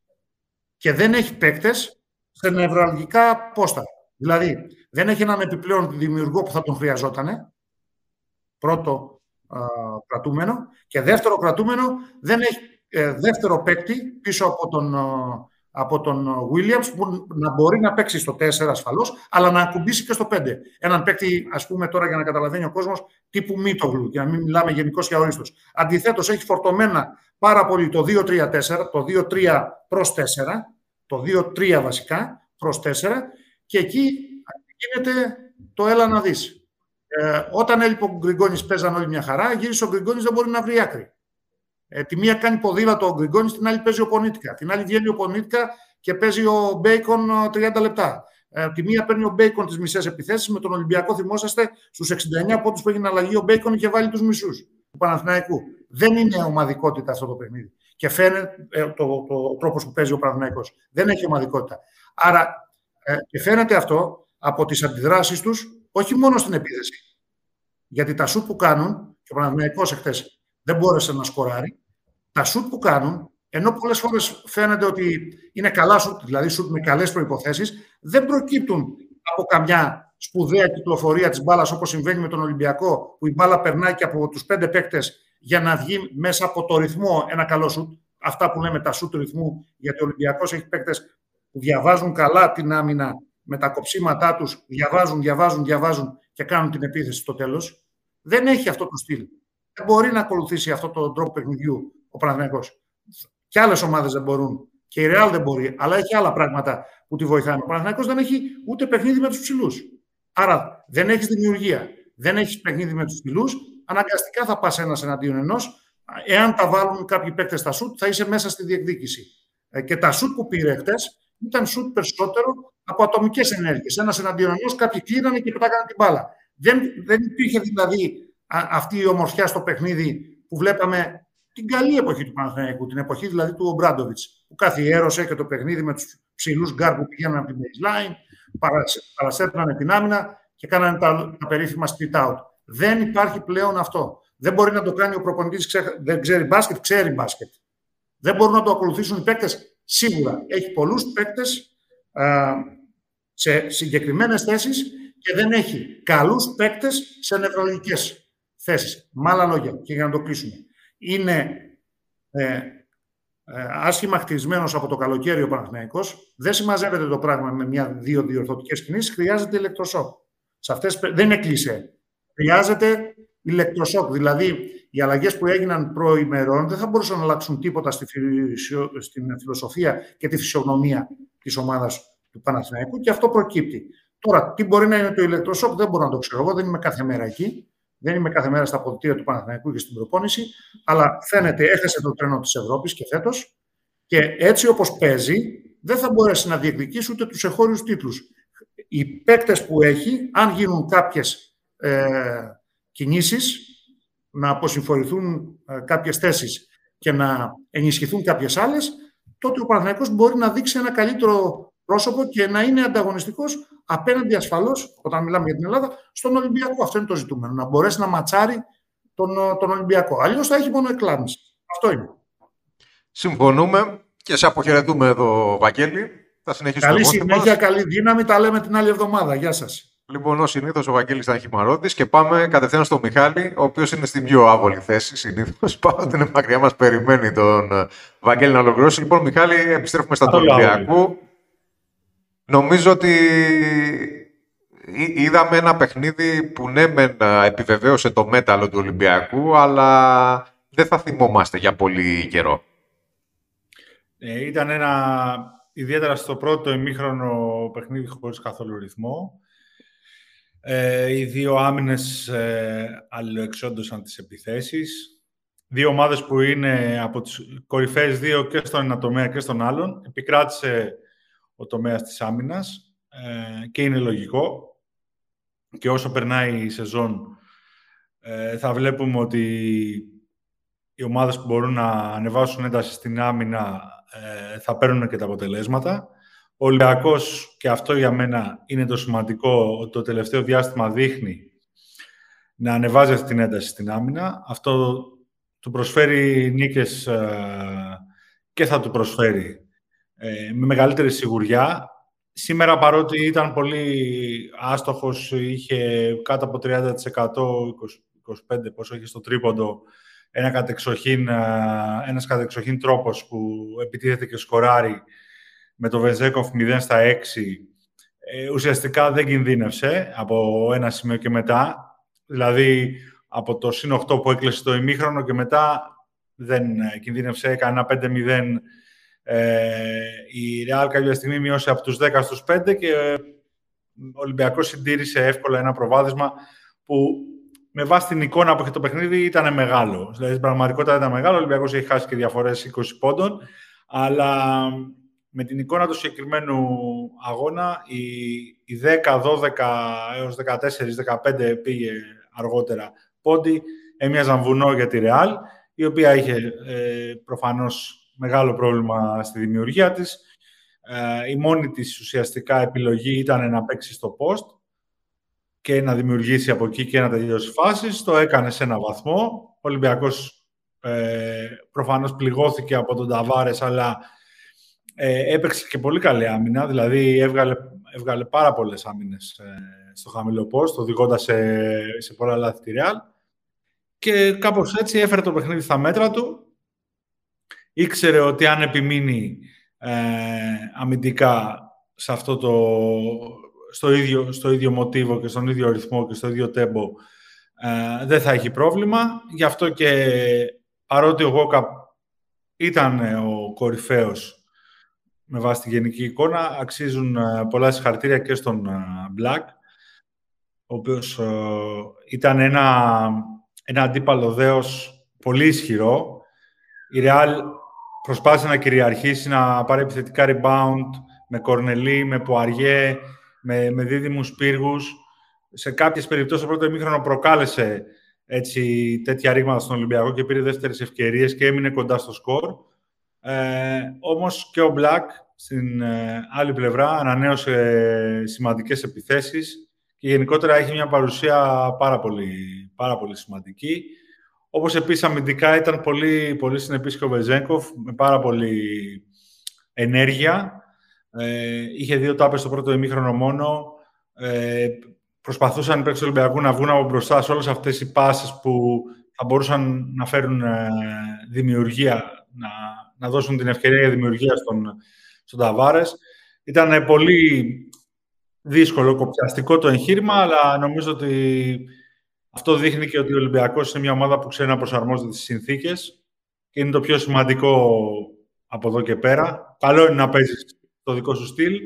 Και δεν έχει παίκτες σε νευραλγικά πόστα. Δηλαδή, δεν έχει έναν επιπλέον δημιουργό που θα τον χρειαζόταν. Πρώτο α, κρατούμενο. Και δεύτερο κρατούμενο, δεν έχει ε, δεύτερο παίκτη πίσω από τον, από τον Williams που να μπορεί να παίξει στο 4 ασφαλώς, αλλά να ακουμπήσει και στο 5. Έναν παίκτη, ας πούμε τώρα για να καταλαβαίνει ο κόσμος, τύπου Μίτογλου, για να μην μιλάμε γενικώς και αορίστω. Αντιθέτως, έχει φορτωμένα πάρα πολύ το 2-3-4, το 2-3 προς 4, το 2-3 βασικά προς 4, και εκεί γίνεται το έλα να δεις. Ε, όταν έλειπε ο Γκριγκόνης, παίζαν όλοι μια χαρά, γύρισε ο Γκριγκόνης, δεν μπορεί να βρει άκρη. Ε, τη μία κάνει ποδήλατο ο Γκριγκόνης, την άλλη παίζει ο Πονίτκα. Την άλλη βγαίνει ο Πονίτκα και παίζει ο Μπέικον 30 λεπτά. Ε, τη μία παίρνει ο Μπέικον τις μισές επιθέσεις. Με τον Ολυμπιακό, θυμόσαστε, στους 69 πόντους που έγινε αλλαγή, ο Μπέικον είχε βάλει τους μισούς του Παναθηναϊκού. Δεν είναι ομαδικότητα αυτό το παιχνίδι. Και φαίνεται ε, το, το, το τρόπος που παίζει ο Παναθηναϊκός. Δεν έχει ομαδικότητα. Άρα, ε, και φαίνεται αυτό από τις αντιδράσεις τους, όχι μόνο στην επίθεση. Γιατί τα σου που κάνουν, και ο Παναθηναϊκός εχθές δεν μπόρεσε να σκοράρει. Τα σουτ που κάνουν, ενώ πολλές φορές φαίνεται ότι είναι καλά σουτ, δηλαδή σουτ με καλές προποθέσει, δεν προκύπτουν από καμιά σπουδαία κυκλοφορία της μπάλας όπως συμβαίνει με τον Ολυμπιακό, που η μπάλα περνάει και από τους πέντε παίκτες για να βγει μέσα από το ρυθμό ένα καλό σουτ. Αυτά που λέμε τα σουτ ρυθμού, γιατί ο Ολυμπιακός έχει παίκτες που διαβάζουν καλά την άμυνα με τα κοψίματά τους, διαβάζουν, διαβάζουν, διαβάζουν και κάνουν την επίθεση στο τέλος. Δεν έχει αυτό το στυλ δεν μπορεί να ακολουθήσει αυτό τον τρόπο παιχνιδιού ο Παναθηναϊκός. Και άλλες ομάδες δεν μπορούν. Και η Ρεάλ δεν μπορεί. Αλλά έχει άλλα πράγματα που τη βοηθάνε. Ο Παναθηναϊκός δεν έχει ούτε παιχνίδι με τους ψηλούς. Άρα δεν έχεις δημιουργία. Δεν έχεις παιχνίδι με τους ψηλούς. Αναγκαστικά θα πας ένας εναντίον ενός. Εάν τα βάλουν κάποιοι παίκτες στα σουτ, θα είσαι μέσα στη διεκδίκηση. Ε, και τα σουτ που πήρε χτες ήταν σουτ περισσότερο από ατομικές ενέργειες. Ένας εναντίον ενός, κάποιοι κλείνανε και πετάγανε την μπάλα. Δεν, δεν υπήρχε δηλαδή αυτή η ομορφιά στο παιχνίδι που βλέπαμε την καλή εποχή του Παναθηναϊκού, την εποχή δηλαδή του Ομπράντοβιτς, που καθιέρωσε και το παιχνίδι με τους ψηλούς γκαρντ που πηγαίναν από την baseline, παρασέρνανε την άμυνα και κάνανε τα, τα περίφημα split out. Δεν υπάρχει πλέον αυτό. Δεν μπορεί να το κάνει ο προπονητής, δεν ξέρει μπάσκετ, ξέρει μπάσκετ. Δεν μπορούν να το ακολουθήσουν οι παίκτες. Σίγουρα έχει πολλούς παίκτες σε συγκεκριμένες θέσεις και δεν έχει καλούς παίκτες σε νευρολογικές θέσεις. Με άλλα λόγια, και για να το κλείσουμε. Είναι ε, ε, άσχημα χτισμένος από το καλοκαίρι ο Παναθηναϊκός. Δεν συμμαζεύεται το πράγμα με μια-δύο διορθωτικές κινήσεις. Χρειάζεται ηλεκτροσόκ. Σε αυτές, δεν είναι κλεισέ. Χρειάζεται ηλεκτροσόκ. Δηλαδή, οι αλλαγές που έγιναν προημερών δεν θα μπορούσαν να αλλάξουν τίποτα στη στην φιλοσοφία και τη φυσιογνωμία της ομάδας του Παναθηναϊκού και αυτό προκύπτει. Τώρα, τι μπορεί να είναι το ηλεκτροσόκ, δεν μπορώ να το ξέρω. Εγώ δεν είμαι κάθε μέρα εκεί. Δεν είμαι κάθε μέρα στα αποδητήρια του Παναθηναϊκού και στην προπόνηση, αλλά φαίνεται έχασε το τρένο της Ευρώπης και φέτος. Και έτσι όπως παίζει, δεν θα μπορέσει να διεκδικήσει ούτε τους εγχώριου τίτλους. Οι παίκτες που έχει, αν γίνουν κάποιες ε, κινήσεις, να αποσυμφορηθούν ε, κάποιες θέσεις και να ενισχυθούν κάποιες άλλες, τότε ο Παναθηναϊκός μπορεί να δείξει ένα καλύτερο πρόσωπο και να είναι ανταγωνιστικός απέναντι ασφαλώς, όταν μιλάμε για την Ελλάδα, στον Ολυμπιακό. Αυτό είναι το ζητούμενο, να μπορέσει να ματσάρει τον, τον Ολυμπιακό. Αλλιώς θα έχει μόνο εκλάμψη. Αυτό είναι. Συμφωνούμε και σε αποχαιρετούμε εδώ, Βαγγέλη. Θα συνεχίσουμε. Καλή συνέχεια, καλή δύναμη. Τα λέμε την άλλη εβδομάδα. Γεια σας. Λοιπόν, ως συνήθως ο Βαγγέλης ήταν χυμαρόδη και πάμε κατευθείαν στο Μιχάλη, ο οποίος είναι στην πιο άβολη θέση συνήθως. Πάντοτε είναι μακριά μας, περιμένει τον ε, Βαγγέλη να ολοκληρώσει. Λοιπόν, Μιχάλη, επιστρέφουμε στα του Ολυμπιακού. Νομίζω ότι είδαμε ένα παιχνίδι που ναι, μεν ε, επιβεβαίωσε το μέταλλο του Ολυμπιακού, αλλά δεν θα θυμόμαστε για πολύ καιρό. Ε, ήταν ένα ιδιαίτερα στο πρώτο ημίχρονο παιχνίδι χωρίς καθόλου ρυθμό. Ε, οι δύο άμυνες ε, αλληλοεξόντωσαν τις επιθέσεις. Δύο ομάδες που είναι από τις κορυφαίες δύο και στον ένα τομέα και στον άλλον. Επικράτησε ο τομέας της άμυνας ε, και είναι λογικό. Και όσο περνάει η σεζόν ε, θα βλέπουμε ότι οι ομάδες που μπορούν να ανεβάσουν ένταση στην άμυνα ε, θα παίρνουν και τα αποτελέσματα. Ο Ολυμπιακός, και αυτό για μένα είναι το σημαντικό, ότι το τελευταίο διάστημα δείχνει να ανεβάζει αυτή την ένταση στην άμυνα. Αυτό του προσφέρει νίκες ε, και θα του προσφέρει ε, με μεγαλύτερη σιγουριά. Σήμερα παρότι ήταν πολύ άστοχος, είχε κάτω από 30%, 25% πόσο είχε στο τρίποντο, ένα κατεξοχήν, ε, ένας κατεξοχήν τρόπος που επιτίθεται και σκοράρει με το Βεζέκοφ 0 στα 6 ε, ουσιαστικά δεν κινδύνευσε από ένα σημείο και μετά. Δηλαδή, από το συν 8 που έκλεισε το ημίχρονο και μετά δεν ε, κινδύνευσε, έκανε ένα 5-0. Ε, η Real κάποια στιγμή μειώσε από τους 10 στους 5 και ο Ολυμπιακός συντήρησε εύκολα ένα προβάδισμα που με βάση την εικόνα που είχε το παιχνίδι ήταν μεγάλο. Δηλαδή, στην πραγματικότητα ήταν μεγάλο. Ο Ολυμπιακός έχει χάσει και διαφορές 20 πόντων. Αλλά με την εικόνα του συγκεκριμένου αγώνα, η, η 10, 12 έως 14, 15 πήγε αργότερα πόντι, έμοιαζαν βουνό για τη Ρεάλ, η οποία είχε ε, προφανώς μεγάλο πρόβλημα στη δημιουργία της. Ε, η μόνη της ουσιαστικά επιλογή ήταν να παίξει στο post και να δημιουργήσει από εκεί και να τελειώσει φάσεις. Το έκανε σε ένα βαθμό. Ο Ολυμπιακός ε, προφανώς πληγώθηκε από τον Ταβάρες, αλλά ε, έπαιξε και πολύ καλή άμυνα, δηλαδή έβγαλε, έβγαλε πάρα πολλές άμυνες ε, στο χαμηλό post, οδηγώντας σε, σε πολλά λάθη τη Real. Και κάπως έτσι έφερε το παιχνίδι στα μέτρα του. Ήξερε ότι αν επιμείνει ε, αμυντικά σε αυτό το, στο, ίδιο, στο ίδιο μοτίβο και στον ίδιο ρυθμό και στο ίδιο τέμπο ε, δεν θα έχει πρόβλημα. Γι' αυτό και παρότι ο Γόκα ήταν ο κορυφαίος με βάση τη γενική εικόνα. Αξίζουν ε, πολλά συγχαρητήρια και στον ε, Black, ο οποίος ε, ήταν ένα, ένα αντίπαλο δέος πολύ ισχυρό. Η Real προσπάθησε να κυριαρχήσει, να πάρει επιθετικά rebound με Κορνελί, με Πουαριέ, με, με δίδυμους πύργους. Σε κάποιες περιπτώσεις, το πρώτο ημίχρονο προκάλεσε έτσι, τέτοια ρήγματα στον Ολυμπιακό και πήρε δεύτερες ευκαιρίες και έμεινε κοντά στο σκορ. Ε, όμως και ο Black στην ε, άλλη πλευρά ανανέωσε σημαντικές επιθέσεις και γενικότερα έχει μια παρουσία πάρα πολύ, πάρα πολύ σημαντική. Όπως επίσης αμυντικά ήταν πολύ, πολύ συνεπής και ο Βεζέγκοφ με πάρα πολύ ενέργεια. Ε, είχε δύο τάπες στο πρώτο ημίχρονο μόνο. Ε, προσπαθούσαν οι παίκτες του Ολυμπιακού να βγουν από μπροστά σε όλες αυτές οι πάσες που θα μπορούσαν να φέρουν ε, δημιουργία, να, να δώσουν την ευκαιρία για δημιουργία στον, στον Ταβάρες. Ήταν πολύ δύσκολο, κοπιαστικό το εγχείρημα, αλλά νομίζω ότι αυτό δείχνει και ότι ο Ολυμπιακός είναι μια ομάδα που ξέρει να προσαρμόζεται τις συνθήκες και είναι το πιο σημαντικό από εδώ και πέρα. Καλό είναι να παίζεις το δικό σου στυλ,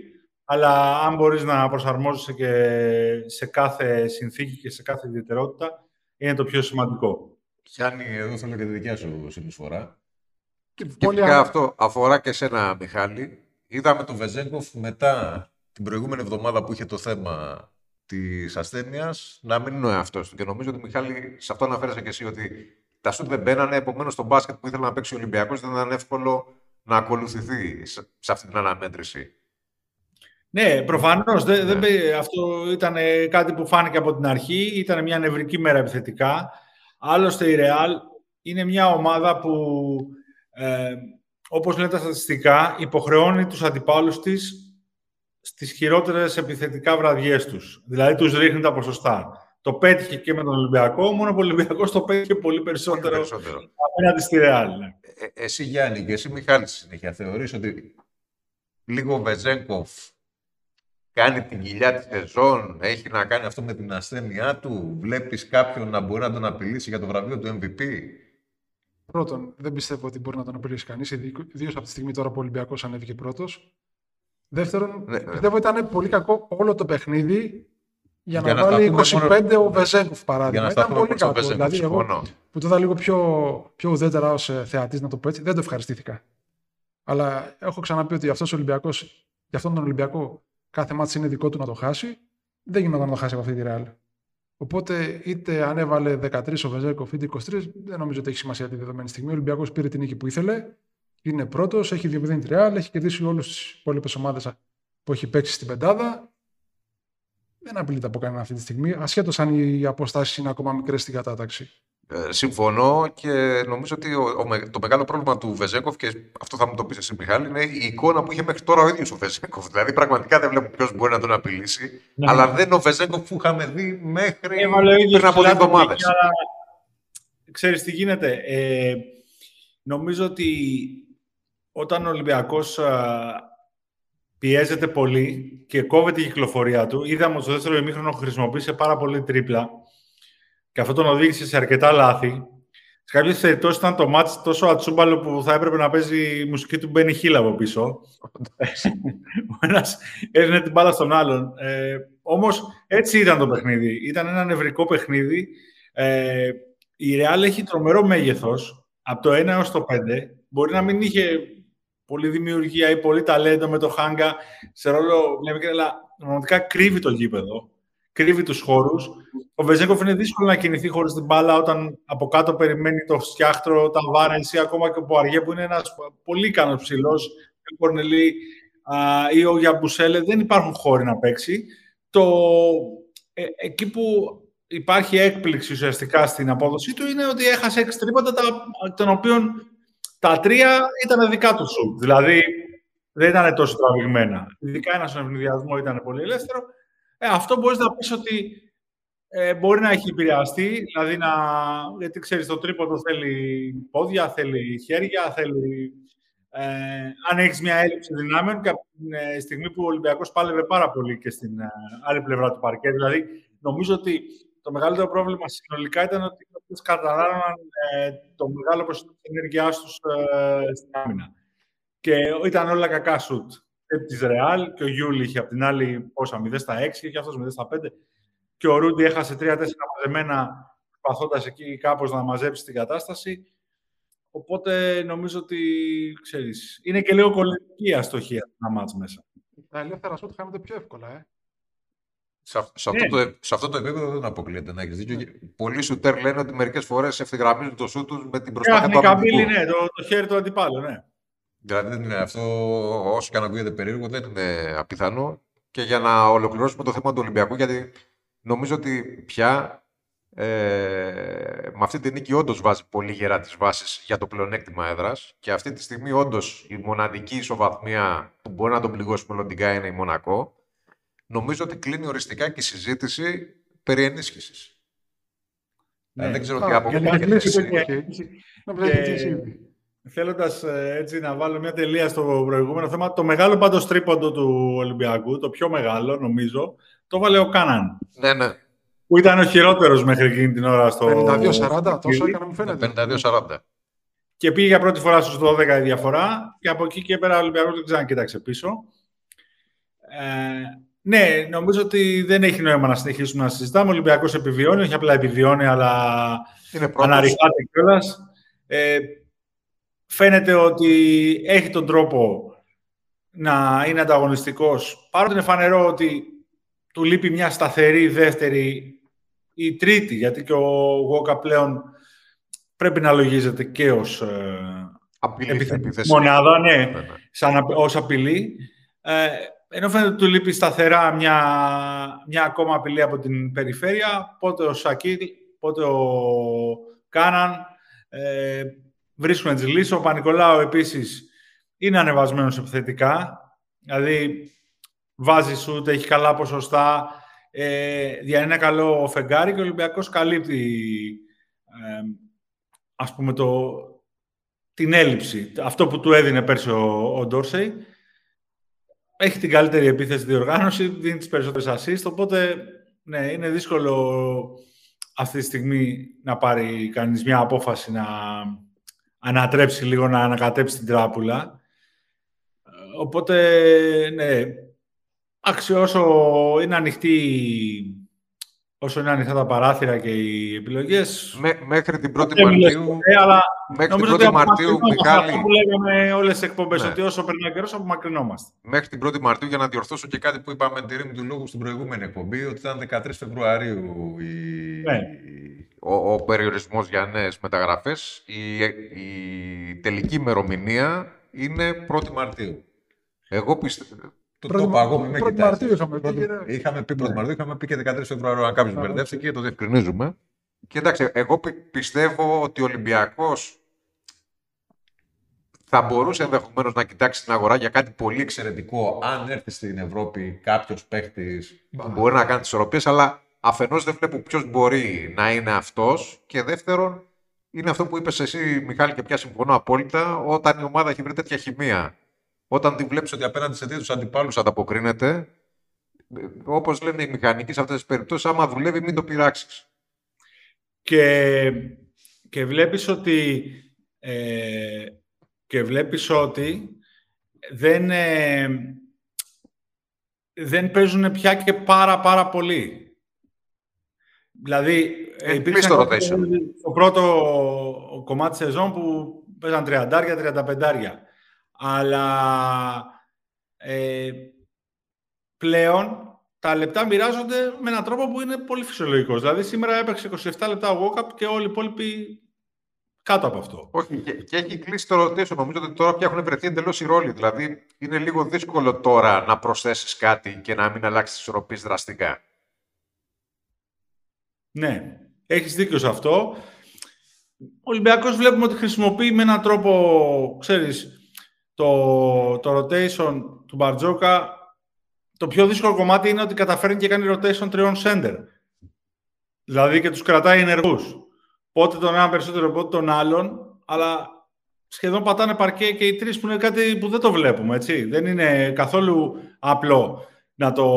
αλλά αν μπορείς να προσαρμόζεσαι και σε κάθε συνθήκη και σε κάθε ιδιαιτερότητα, είναι το πιο σημαντικό. Γιάννη, εδώ θέλω και τη δικιά σου συνεισφορά. Και, και αυτό αφορά και σένα, Μιχάλη. Είδαμε τον Βεζέγκοφ μετά την προηγούμενη εβδομάδα που είχε το θέμα της ασθένειας να μην είναι ο εαυτός του. Και νομίζω ότι, Μιχάλη, σε αυτό αναφέρεσαι και εσύ ότι τα σουτ δεν μπαίνανε. Επομένως, το μπάσκετ που ήθελε να παίξει ο Ολυμπιακός δεν ήταν εύκολο να ακολουθηθεί σε αυτή την αναμέτρηση. Ναι, προφανώς. Ναι. αυτό ήταν κάτι που φάνηκε από την αρχή. Ήταν μια νευρική μέρα επιθετικά. Άλλωστε, η Real είναι μια ομάδα που, ε, όπως λένε τα στατιστικά, υποχρεώνει τους αντιπάλους της στις χειρότερες επιθετικά βραδιές τους. Δηλαδή, τους ρίχνει τα ποσοστά. Το πέτυχε και με τον Ολυμπιακό, μόνο που ο Ολυμπιακός το πέτυχε πολύ περισσότερο, περισσότερο. απέναντι στη Ρεάλ. Ναι. Ε, εσύ Γιάννη και εσύ Μιχάλη συνέχεια θεωρείς ότι λίγο Βεζέγκοφ κάνει την κοιλιά της σεζόν, έχει να κάνει αυτό με την ασθένειά του, βλέπεις κάποιον να μπορεί να τον απειλήσει για το βραβείο του MVP. Πρώτον, δεν πιστεύω ότι μπορεί να τον απειλήσει κανείς, ιδίως από τη στιγμή τώρα που ο Ολυμπιακός ανέβηκε πρώτος. Δεύτερον, ναι, ναι. πιστεύω ότι ήταν πολύ κακό όλο το παιχνίδι για, για να, να βάλει 25 μόνο... ο Βεζέγκοφ παράδειγμα. Για να ήταν πολύ κακό. Δηλαδή, εγώ που το είδα λίγο πιο, πιο ουδέτερα ως ε, θεατής, να το πω έτσι, δεν το ευχαριστήθηκα. Αλλά έχω ξαναπεί ότι αυτός ο Ολυμπιακός, για αυτόν τον Ολυμπιακό, κάθε μάτι είναι δικό του να το χάσει. Δεν γινόταν να το χάσει από αυτή τη ρεάλ. Οπότε είτε ανέβαλε 13 ο Βεζέκοφ είτε 23, δεν νομίζω ότι έχει σημασία τη δεδομένη στιγμή. Ο Ολυμπιακός πήρε την νίκη που ήθελε, είναι πρώτος, έχει διευρύνει τη ρεάλ, έχει κερδίσει όλες τις υπόλοιπες ομάδες που έχει παίξει στην πεντάδα. Δεν απειλείται από κανένα αυτή τη στιγμή, ασχέτως αν οι αποστάσεις είναι ακόμα μικρές στην κατάταξη. Ε, συμφωνώ και νομίζω ότι ο, ο, το μεγάλο πρόβλημα του Βεζέκοφ, και αυτό θα μου το πεις εσύ, Μιχάλη, είναι η εικόνα που είχε μέχρι τώρα ο ίδιος ο Βεζέκοφ. Δηλαδή, πραγματικά δεν βλέπω ποιος μπορεί να τον απειλήσει. Ναι. Αλλά δεν είναι ο Βεζέκοφ που είχαμε δει μέχρι ε, πριν από δύο εβδομάδες. Ξέρεις τι γίνεται. Ε, νομίζω ότι όταν ο Ολυμπιακός πιέζεται πολύ και κόβεται η κυκλοφορία του, είδαμε ότι στο δεύτερο ημίχρονο χρησιμοποίησε πάρα πολύ τρίπλα και αυτό τον οδήγησε σε αρκετά λάθη. Σε κάποιες περιπτώσεις ήταν το μάτς τόσο ατσούμπαλο που θα έπρεπε να παίζει η μουσική του Μπένι Χίλ από πίσω. Ο ένας έδινε την μπάλα στον άλλον. Ε, Όμως έτσι ήταν το παιχνίδι. Ήταν ένα νευρικό παιχνίδι. Ε, η Ρεάλ έχει τρομερό μέγεθος από το 1 έως το 5. Μπορεί να μην είχε πολύ δημιουργία ή πολύ ταλέντο με το Χάγκα σε ρόλο, αλλά πραγματικά κρύβει το γήπεδο κρύβει τους χώρους. Ο Βεζέκοφ είναι δύσκολο να κινηθεί χωρίς την μπάλα όταν από κάτω περιμένει το Στιάχτρο, τα Βάρενς ή ακόμα και ο Ποαριέ που είναι ένας πολύ ικανός ψηλός, ο Κορνελή ή ο Γιαμπουσέλε. Δεν υπάρχουν χώροι να παίξει. Το, ε, εκεί που υπάρχει έκπληξη ουσιαστικά στην απόδοσή του είναι ότι έχασε έξι τρίποτα, των οποίων τα τρία ήταν δικά του σου. Δηλαδή δεν ήταν τόσο τραβηγμένα. Ειδικά ένα στον ευνηδιασμό ήταν πολύ ελεύθερο ε, αυτό μπορείς να πεις ότι ε, μπορεί να έχει επηρεαστεί, δηλαδή να, γιατί ξέρεις το τρίποντο θέλει πόδια, θέλει χέρια, θέλει... Ε, αν έχεις μια έλλειψη δυνάμεων και από την ε, στιγμή που ο Ολυμπιακός πάλευε πάρα πολύ και στην ε, άλλη πλευρά του παρκέ, δηλαδή νομίζω ότι το μεγαλύτερο πρόβλημα συνολικά ήταν ότι αυτές κατανάλωναν ε, το μεγάλο ποσοστό της ενέργειάς τους ε, στην άμυνα. Και ήταν όλα κακά σουτ της Ρεάλ και ο Γιούλη είχε από την άλλη πόσα, 0 στα 6 και αυτός 0 στα 5. Και ο Ρούντι έχασε 3-4 μαζεμένα προσπαθώντας εκεί κάπως να μαζέψει την κατάσταση. Οπότε νομίζω ότι, ξέρεις, είναι και λίγο κολλητική αστοχία να μάτς μέσα. Τα ελεύθερα σου χάνονται πιο εύκολα, ε. Σε, σε, αυτό ναι. το, σε αυτό το επίπεδο δεν αποκλείεται να έχεις δίκιο. Ναι. Πολλοί σουτέρ λένε ότι μερικές φορές ευθυγραμμίζουν το σούτ τους με την προσπάθεια του αμυντικού. Ναι, το, το χέρι του αντιπάλου, ναι. Δηλαδή δεν είναι αυτό, όσο και αν ακούγεται περίεργο, δεν είναι απιθανό. Και για να ολοκληρώσουμε το θέμα του Ολυμπιακού, γιατί νομίζω ότι πια ε, με αυτή την νίκη όντως βάζει πολύ γερά τις βάσεις για το πλεονέκτημα έδρας. Και αυτή τη στιγμή όντως η μοναδική ισοβαθμία που μπορεί να τον πληγώσει μελλοντικά είναι η Μονακό. Νομίζω ότι κλείνει οριστικά και η συζήτηση περί ενίσχυσης. Ναι. δεν ξέρω τι Θέλοντας ε, έτσι να βάλω μια τελεία στο προηγούμενο θέμα, το μεγάλο πάντως τρίποντο του Ολυμπιακού, το πιο μεγάλο νομίζω, το βάλε ο Κάναν. Ναι, ναι. Που ήταν ο χειρότερος μέχρι εκείνη την ώρα στο. 52-40, τόσο έκανε μου φαίνεται. 52-40. Και πήγε για πρώτη φορά στου 12 η διαφορά και από εκεί και πέρα ο Ολυμπιακός δεν ξανακοίταξε πίσω. Ε, ναι, νομίζω ότι δεν έχει νόημα να συνεχίσουμε να συζητάμε. Ο Ολυμπιακός επιβιώνει, όχι απλά επιβιώνει, αλλά αναρριχάται κιόλας. Ε, φαίνεται ότι έχει τον τρόπο να είναι ανταγωνιστικός. Παρότι είναι φανερό ότι του λείπει μια σταθερή δεύτερη ή τρίτη, γιατί και ο Γόκα πλέον πρέπει να λογίζεται και ως ε, Απειλή, μονάδα, ναι, ναι, ναι. Σαν, ως απειλή. Ε, ενώ φαίνεται ότι του λείπει σταθερά μια, μια ακόμα απειλή από την περιφέρεια, πότε ο Σακίλ, πότε ο Κάναν ε, βρίσκουν τις λύσεις. Ο Πανικολάου επίσης είναι ανεβασμένος επιθετικά, δηλαδή βάζει σούτ, έχει καλά ποσοστά, ε, ένα καλό φεγγάρι και ο Ολυμπιακός καλύπτει ε, ας πούμε το, την έλλειψη, αυτό που του έδινε πέρσι ο, ο Ντόρσεϊ. Έχει την καλύτερη επίθεση διοργάνωση, δίνει τις περισσότερες assist, οπότε ναι, είναι δύσκολο αυτή τη στιγμή να πάρει κανείς μια απόφαση να ανατρέψει λίγο, να ανακατέψει την τράπουλα. Οπότε, ναι, όσο είναι ανοιχτή όσο είναι ανοιχτά τα παράθυρα και οι επιλογές. μέχρι την 1η Μαρτίου. αλλά μέχρι την 1η Μαρτίου, Μιχάλη. Αυτό που λέγαμε όλες τις εκπομπές, ναι. ότι όσο περνάει καιρός, απομακρυνόμαστε. Μέχρι την 1η Μαρτίου, για να διορθώσω και κάτι που είπαμε τη ρήμη του λόγου στην προηγούμενη εκπομπή, ότι ήταν 13 Φεβρουαρίου η... ναι. ο, ο περιορισμός για νέες μεταγραφές. Η, η τελική ημερομηνία είναι 1η Μαρτίου. Εγώ πιστεύω. Το, πρώτη, το παγώ, με πρώτη Μαρτίου είχαμε πει. Είχαμε πει 1η ναι. Μαρτίου, είχαμε πει και 13 Φεβρουαρίου, αν κάποιος μπερδεύτηκε, το διευκρινίζουμε. Και εντάξει, εγώ πιστεύω ότι ο Ολυμπιακός θα μπορούσε ενδεχομένως να κοιτάξει την αγορά για κάτι πολύ εξαιρετικό, αν έρθει στην Ευρώπη κάποιος παίχτης που μπορεί να κάνει τις ισορροπίες, αλλά αφενός δεν βλέπω ποιος μπορεί να είναι αυτός. Και δεύτερον, είναι αυτό που είπες εσύ, Μιχάλη, και πια συμφωνώ απόλυτα, όταν η ομάδα έχει βρει τέτοια χημεία όταν τη βλέπεις ότι απέναντι σε τέτοιους αντιπάλους ανταποκρίνεται, όπως λένε οι μηχανικοί σε αυτές τις περιπτώσεις, άμα δουλεύει, μην το πειράξεις. Και, και βλέπεις ότι ε, και βλέπεις ότι δεν, ε, δεν παίζουν πια και πάρα πάρα πολύ. Δηλαδή, ε, υπήρξε το, το πρώτο κομμάτι της σεζόν που παίζαν 30-35 αλλά ε, πλέον τα λεπτά μοιράζονται με έναν τρόπο που είναι πολύ φυσιολογικός. Δηλαδή σήμερα έπαιξε 27 λεπτά ο Walkup και όλοι οι υπόλοιποι κάτω από αυτό. Όχι, και, και έχει κλείσει το ρωτήσω. Νομίζω ότι τώρα πια έχουν βρεθεί εντελώς οι ρόλοι. Δηλαδή είναι λίγο δύσκολο τώρα να προσθέσεις κάτι και να μην αλλάξεις τις ισορροπίε δραστικά. Ναι, έχεις δίκιο σε αυτό. Ο Ολυμπιακός βλέπουμε ότι χρησιμοποιεί με έναν τρόπο, ξέρεις, το, το rotation του Μπαρτζόκα, το πιο δύσκολο κομμάτι είναι ότι καταφέρνει και κάνει rotation τριών center. Δηλαδή και τους κρατάει ενεργούς. Πότε τον έναν περισσότερο, πότε τον άλλον, αλλά σχεδόν πατάνε παρκέ και οι τρεις που είναι κάτι που δεν το βλέπουμε, έτσι. Δεν είναι καθόλου απλό να το,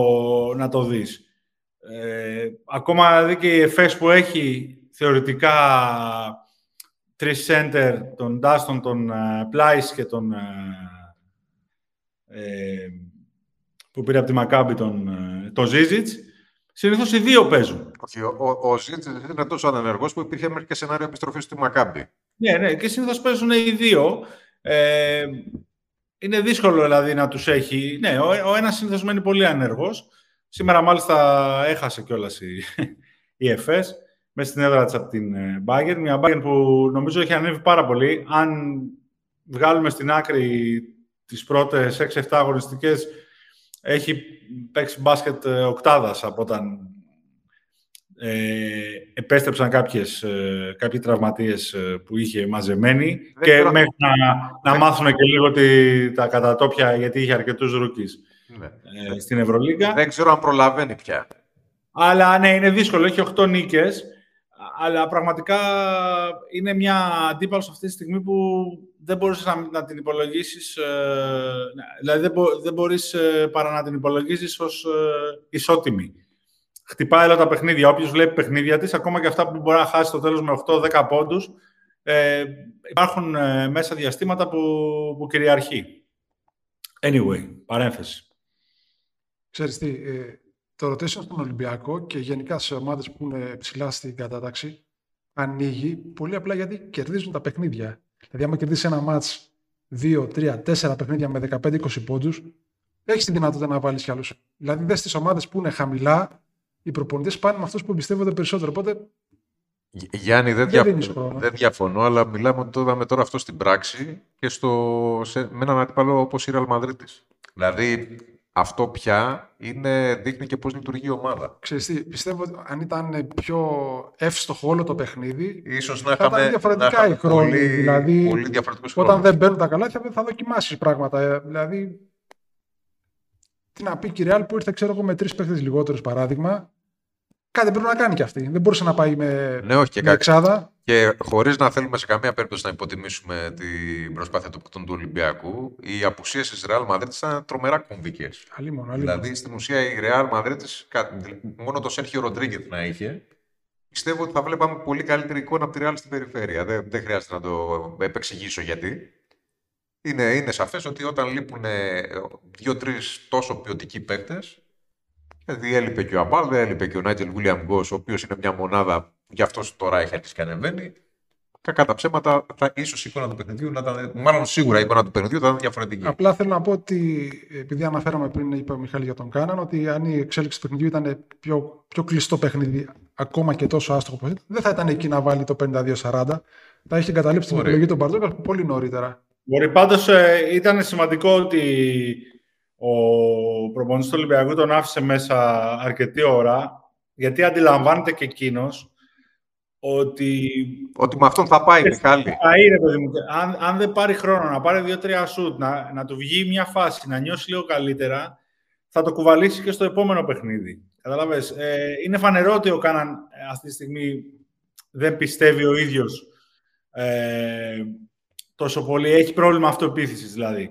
να το δεις. Ε, ακόμα δηλαδή και η ΕΦΕΣ που έχει θεωρητικά τρεις center, τον Ντάστον, τον Πλάις και τον ε, που πήρε από τη Μακάμπη τον, ε, τον Ζίζιτς, συνήθως οι δύο παίζουν. Όχι, ο, ο, ο Ζίζιτς είναι τόσο ανενεργός που υπήρχε μέχρι και σενάριο επιστροφής στη Μακάμπη. Ναι, ναι, και συνήθως παίζουν οι δύο. Ε, είναι δύσκολο δηλαδή να τους έχει... Ναι, ο, ο ένας συνήθως μένει πολύ ανεργός. Σήμερα μάλιστα έχασε κιόλας η, η ΕΦΕΣ μέσα στην έδρα της από την Bayern. Μια Bayern που νομίζω έχει ανέβει πάρα πολύ. Αν βγάλουμε στην άκρη τις πρώτες 6-7 αγωνιστικές έχει παίξει μπάσκετ ε, οκτάδας από όταν ε, επέστρεψαν κάποιες, ε, κάποιοι τραυματίες ε, που είχε μαζεμένοι και μέχρι να, να μάθουν και λίγο τη, τα κατατόπια γιατί είχε αρκετούς ρούκις ναι. ε, στην Ευρωλίγκα. Δεν ξέρω αν προλαβαίνει πια. Αλλά ναι, είναι δύσκολο. Έχει 8 νίκες αλλά πραγματικά είναι μια αντίπαλος αυτή τη στιγμή που δεν μπορείς να, να την υπολογίσεις, ε, δηλαδή δεν, μπο, δεν μπορείς ε, παρά να την υπολογίσεις ως ε, ισότιμη. Χτυπάει όλα τα παιχνίδια. Όποιος βλέπει παιχνίδια της, ακόμα και αυτά που μπορεί να χάσει το τέλος με 8-10 πόντους, ε, υπάρχουν ε, μέσα διαστήματα που, που κυριαρχεί. Anyway, παρένθεση. Ξέρεις τι, ε, το rotation στον Ολυμπιακό και γενικά σε ομάδες που είναι ψηλά στην κατάταξη ανοίγει πολύ απλά γιατί κερδίζουν τα παιχνίδια. Δηλαδή, άμα κερδίσεις ένα μάτς 2, 3, 4 παιχνίδια με 15-20 πόντους, έχεις τη δυνατότητα να βάλεις κι άλλους Δηλαδή, δες στι ομάδες που είναι χαμηλά, οι προπονητές πάνε με αυτούς που εμπιστεύονται περισσότερο. Οπότε Γιάννη, δεν, Δεν δια... δίνεις χρόνο. δεν διαφωνώ, αλλά μιλάμε ότι το είδαμε τώρα αυτό στην πράξη και στο... σε... με έναν αντίπαλο όπως η Real Madrid. Δηλαδή, αυτό πια είναι... δείχνει και πώς λειτουργεί η ομάδα. ξέρεις τι, πιστεύω ότι αν ήταν πιο εύστοχο όλο το παιχνίδι, Ίσως να Θα ήταν είχαμε, διαφορετικά να είχαμε οι χρόνοι, πολύ, δηλαδή, πολύ διαφορετικούς όταν χρόνους. δεν μπαίνουν τα καλά, θα, θα δοκιμάσεις πράγματα. Ε, Δηλαδή, τι να πει και η Real που ήρθε, ξέρω εγώ, με τρεις παίχτες λιγότερους παράδειγμα. Κάτι πρέπει να κάνει κι αυτή. Δεν μπορούσε να πάει με, Ναι, όχι και με κάτι. εξάδα. Και χωρίς να θέλουμε σε καμία περίπτωση να υποτιμήσουμε την προσπάθεια του, του Ολυμπιακού, οι απουσίε της Real Madrid ήταν τρομερά κομβικές. Αλλήμον, αλλήμον. Δηλαδή στην ουσία η Real Madrid, κα- μόνο το Σέρχιο Ροντρίγκετ να είχε, πιστεύω ότι θα βλέπαμε πολύ καλύτερη εικόνα από τη Real στην περιφέρεια. Δεν, δεν χρειάζεται να το επεξηγήσω γιατί. Είναι, είναι σαφές ότι όταν λείπουν δύο-τρεις τόσο ποιοτικοί παίκτες, δηλαδή έλειπε και ο Αμπάλδε, έλειπε και ο Νάιτζελ Βίλιαμ Γκος, ο οποίος είναι μια μονάδα που γι' αυτό τώρα έχει αρχίσει και ανεβαίνει. Κακά τα ψέματα, θα, ίσως η εικόνα του παιχνιδιού να ήταν, μάλλον σίγουρα η εικόνα του παιχνιδιού θα ήταν διαφορετική. Απλά θέλω να πω ότι, επειδή αναφέραμε πριν, είπε ο Μιχάλη για τον Κάναν, ότι αν η εξέλιξη του παιχνιδιού ήταν πιο, πιο κλειστό παιχνίδι, ακόμα και τόσο άστοχο παιχνίδι, δεν θα ήταν εκεί να βάλει το 52-40. Θα είχε εγκαταλείψει την Ωραία. επιλογή του Μπαρτζόκα πολύ νωρίτερα. Μπορεί πάντως ε, ήταν σημαντικό ότι ο προπονητής του Ολυμπιακού τον άφησε μέσα αρκετή ώρα, γιατί αντιλαμβάνεται και εκείνος ότι Ότι με αυτόν θα πάει, Μιχάλη. θα είναι, παιδί μου, αν, αν δεν πάρει χρόνο να πάρει δύο-τρία σουτ, να, να του βγει μια φάση, να νιώσει λίγο καλύτερα, θα το κουβαλήσει και στο επόμενο παιχνίδι. Καταλάβες, ε, είναι φανερό ότι ο Κάναν ε, αυτή τη στιγμή δεν πιστεύει ο ίδιος ε, τόσο πολύ. Έχει πρόβλημα αυτοεπίθεσης δηλαδή.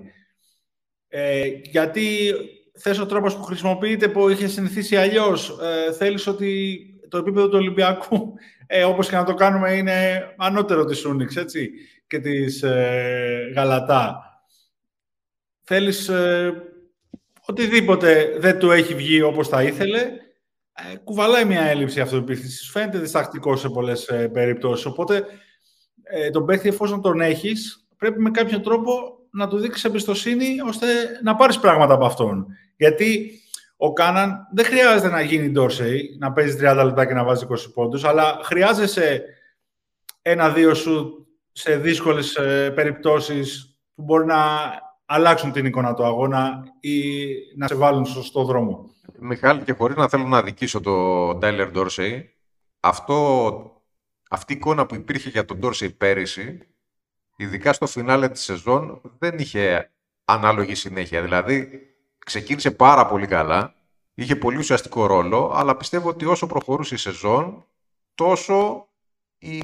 Ε, γιατί θες ο τρόπος που χρησιμοποιείται που είχε συνηθίσει αλλιώς. Ε, θέλεις ότι το επίπεδο του Ολυμπιακού, ε, όπως και να το κάνουμε, είναι ανώτερο της Ούνιξ, έτσι, και της ε, Γαλατά. Θέλεις ε, οτιδήποτε δεν του έχει βγει όπως θα ήθελε, ε, κουβαλάει μια έλλειψη αυτοεπίθεσης. Φαίνεται διστακτικό σε πολλές ε, περιπτώσεις. Οπότε, ε, τον παίχτη εφόσον τον έχεις, πρέπει με κάποιο τρόπο να του δείξεις εμπιστοσύνη ώστε να πάρεις πράγματα από αυτόν. Γιατί ο Κάναν δεν χρειάζεται να γίνει Ντόρσεϊ, να παίζει 30 λεπτά και να βάζει 20 πόντους, αλλά χρειάζεσαι ένα-δύο σου σε δύσκολες ε, περιπτώσεις που μπορεί να αλλάξουν την εικόνα του αγώνα ή να σε βάλουν στο σωστό δρόμο. Μιχάλη, και χωρίς να θέλω να δικήσω τον Τάιλερ Ντόρσεϊ, αυτό, αυτή η εικόνα που υπήρχε για τον Ντόρσεϊ πέρυσι, ειδικά στο φινάλε της σεζόν, δεν είχε ανάλογη συνέχεια. Δηλαδή, ξεκίνησε πάρα πολύ καλά, είχε πολύ ουσιαστικό ρόλο, αλλά πιστεύω ότι όσο προχωρούσε η σεζόν, τόσο η...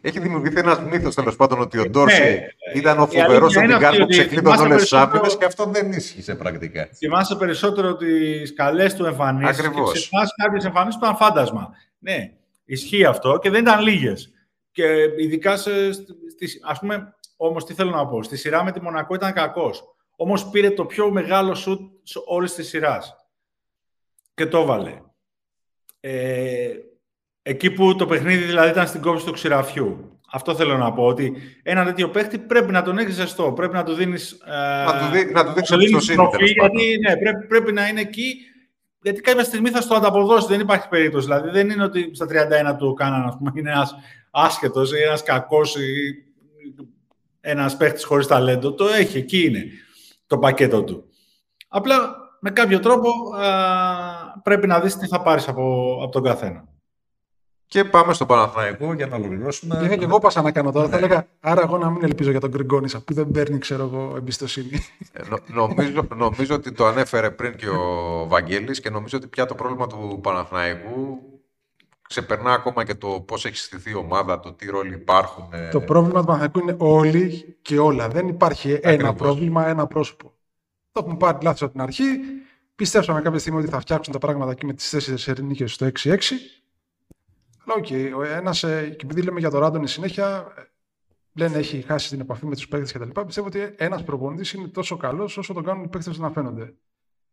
έχει δημιουργηθεί ένας μύθος τέλος πάντων ότι ο Ντόρσεϊ ήταν ο η φοβερός αλήθεια είναι στην αυτή που ότι ξεκλείδωνε θυμάσαι όλες τις περισσότερο- άμυνες και αυτό δεν ίσχυσε πρακτικά. Θυμάσαι περισσότερο τις καλές του εμφανίσεις Ακριβώς. και ξεχνάς κάποιες εμφανίσεις που ήταν φάντασμα. Ναι, ισχύει αυτό και δεν ήταν λίγες. Και ειδικά σε, στις, ας πούμε, όμως τι θέλω να πω, στη σειρά με τη Μονακό ήταν κακός. Όμως πήρε το πιο μεγάλο σουτ σε όλης της σειράς. Και το έβαλε. Ε, εκεί που το παιχνίδι δηλαδή ήταν στην κόψη του ξηραφιού. Αυτό θέλω να πω, ότι ένα τέτοιο παίχτη πρέπει να τον έχεις ζεστό, πρέπει να του δίνεις... ε, Να του, δει, να του δείξει το δίνεις εμπιστοσύνη. τροφή, τέλος πάντων. γιατί ναι, πρέπει, πρέπει να είναι εκεί. Γιατί κάποια στιγμή θα στο ανταποδώσει, δεν υπάρχει περίπτωση. Δηλαδή δεν είναι ότι στα 31 του κάναν, ας πούμε, είναι ένας άσχετος ή ένας κακός ή ένας παίχτης χωρίς ταλέντο. Το έχει, εκεί είναι το πακέτο του. Απλά με κάποιο τρόπο α, πρέπει να δεις τι θα πάρεις από, από τον καθένα. Και πάμε στο Παναθηναϊκό για να ολοκληρώσουμε. Είχα και εγώ πάσα να κάνω τώρα. Θα Ναι. έλεγα, άρα εγώ να μην ελπίζω για τον Γκριγκόνησα που δεν παίρνει, ξέρω εγώ, εμπιστοσύνη. Ε, νο- νομίζω, νομίζω ότι το ανέφερε πριν και ο Βαγγέλης και νομίζω ότι πια το πρόβλημα του Παναθηναϊκού ξεπερνά ακόμα και το πώς έχει στηθεί η ομάδα, το τι ρόλοι υπάρχουν. ε, Το πρόβλημα του Παναθηναϊκού είναι όλοι και όλα. Δεν υπάρχει ένα Ακριβώς. πρόβλημα, ένα πρόσωπο. Το έχουμε πάρει λάθος από την αρχή. Πιστέψαμε κάποια στιγμή ότι θα φτιάξουν τα πράγματα εκεί με τις τέσσερις νίκες στο 6-6. Αλλά οκ, ο ένας, ε, και επειδή λέμε για τον Ράντονιτς συνέχεια, ε, λένε έχει χάσει την επαφή με τους παίκτες κτλ. Πιστεύω ότι ένας προπονητής είναι τόσο καλός όσο τον κάνουν οι παίκτες να φαίνονται.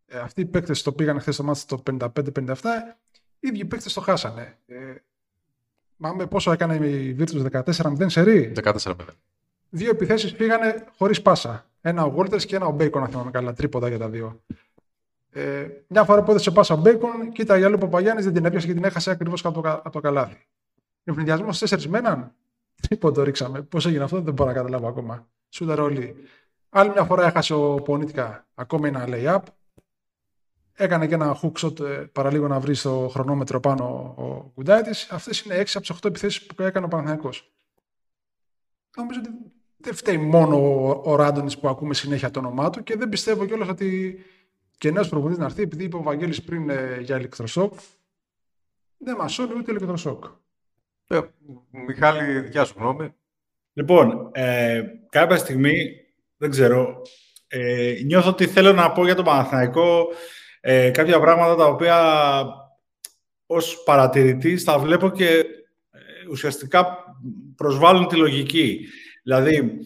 Ε, αυτοί οι παίκτες το πήγαν χθες στο μάτι στο 55-57, οι ίδιοι παίκτες το χάσανε. Ε, Μάμε πόσο έκανε η Virtus 14-0 σερί. 14 μετά. Δύο επιθέσεις πήγανε χωρίς πάσα. Ένα ο Walters και ένα ο Bacon, αν θυμάμαι καλά. Τρίποντα για τα δύο. Ε, μια φορά που έδωσε πάσα Μπέικον, κοίτα η άλλη Παπαγιάννη δεν την έπιασε και την έχασε ακριβώς από, το, από το καλάθι. Ευνηδιασμό τέσσερις μέναν. Τίποτα το ρίξαμε. Πώς έγινε αυτό, δεν μπορώ να καταλάβω ακόμα. Σούταρ όλοι. Άλλη μια φορά έχασε ο Πονίτικα ακόμη ένα lay-up. Έκανε και ένα hook shot ε, παραλίγο να βρει στο χρονόμετρο πάνω ο Γκουντάιτη. Αυτές είναι 6 από τις 8 επιθέσεις που έκανε ο Παναθυνακό. Νομίζω ότι δεν φταίει μόνο ο, ο Ράντονης που ακούμε συνέχεια το όνομά του και δεν πιστεύω κιόλας ότι και νέος προπονητής να έρθει, επειδή είπε ο Βαγγέλης πριν ε, για ηλεκτροσόκ, δεν μας σώνει ούτε ηλεκτροσόκ. Ε, Μιχάλη, δικιά σου γνώμη. Λοιπόν, ε, κάποια στιγμή, δεν ξέρω, ε, νιώθω ότι θέλω να πω για τον Παναθηναϊκό ε, κάποια πράγματα τα οποία ως παρατηρητής θα βλέπω και ε, ουσιαστικά προσβάλλουν τη λογική. Δηλαδή,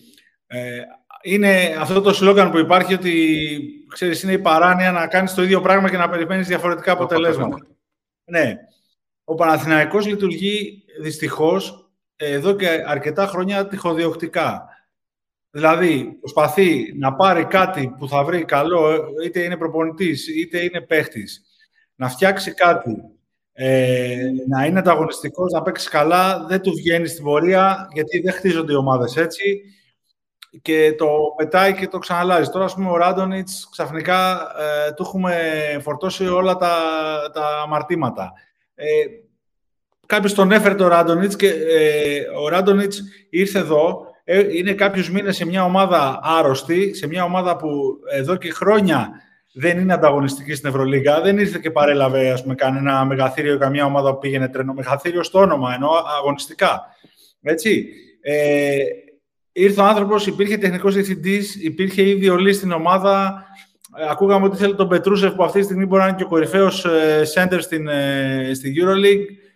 ε, είναι αυτό το σλόγκαν που υπάρχει ότι ξέρεις, είναι η παράνοια να κάνεις το ίδιο πράγμα και να περιμένεις διαφορετικά αποτελέσματα. Ναι. Ο Παναθηναϊκός λειτουργεί δυστυχώς εδώ και αρκετά χρόνια τυχοδιοκτικά. Δηλαδή, προσπαθεί να πάρει κάτι που θα βρει καλό, είτε είναι προπονητής, είτε είναι παίχτης, να φτιάξει κάτι, ε, να είναι ανταγωνιστικός, να παίξει καλά, δεν του βγαίνει στην πορεία, γιατί δεν χτίζονται οι ομάδες έτσι και το πετάει και το ξαναλάζει. Τώρα, ας πούμε, ο Ράντονιτς ξαφνικά ε, του έχουμε φορτώσει όλα τα, τα αμαρτήματα. Ε, κάποιος τον έφερε το Ράντονιτς και ε, ο Ράντονιτς ήρθε εδώ, ε, είναι κάποιους μήνες σε μια ομάδα άρρωστη, σε μια ομάδα που εδώ και χρόνια δεν είναι ανταγωνιστική στην Ευρωλίγα. Δεν ήρθε και παρέλαβε ας πούμε, κανένα μεγαθύριο ή καμιά ομάδα που πήγαινε τρένο. Μεγαθύριο στο όνομα, ενώ αγωνιστικά. Έτσι. Ε, ήρθε ο άνθρωπος, υπήρχε τεχνικός διευθυντής, υπήρχε ήδη ολή στην ομάδα. Ε, ακούγαμε ότι θέλει τον Πετρούσεφ που αυτή τη στιγμή μπορεί να είναι και ο κορυφαίος σέντερ στην, ε, στην EuroLeague.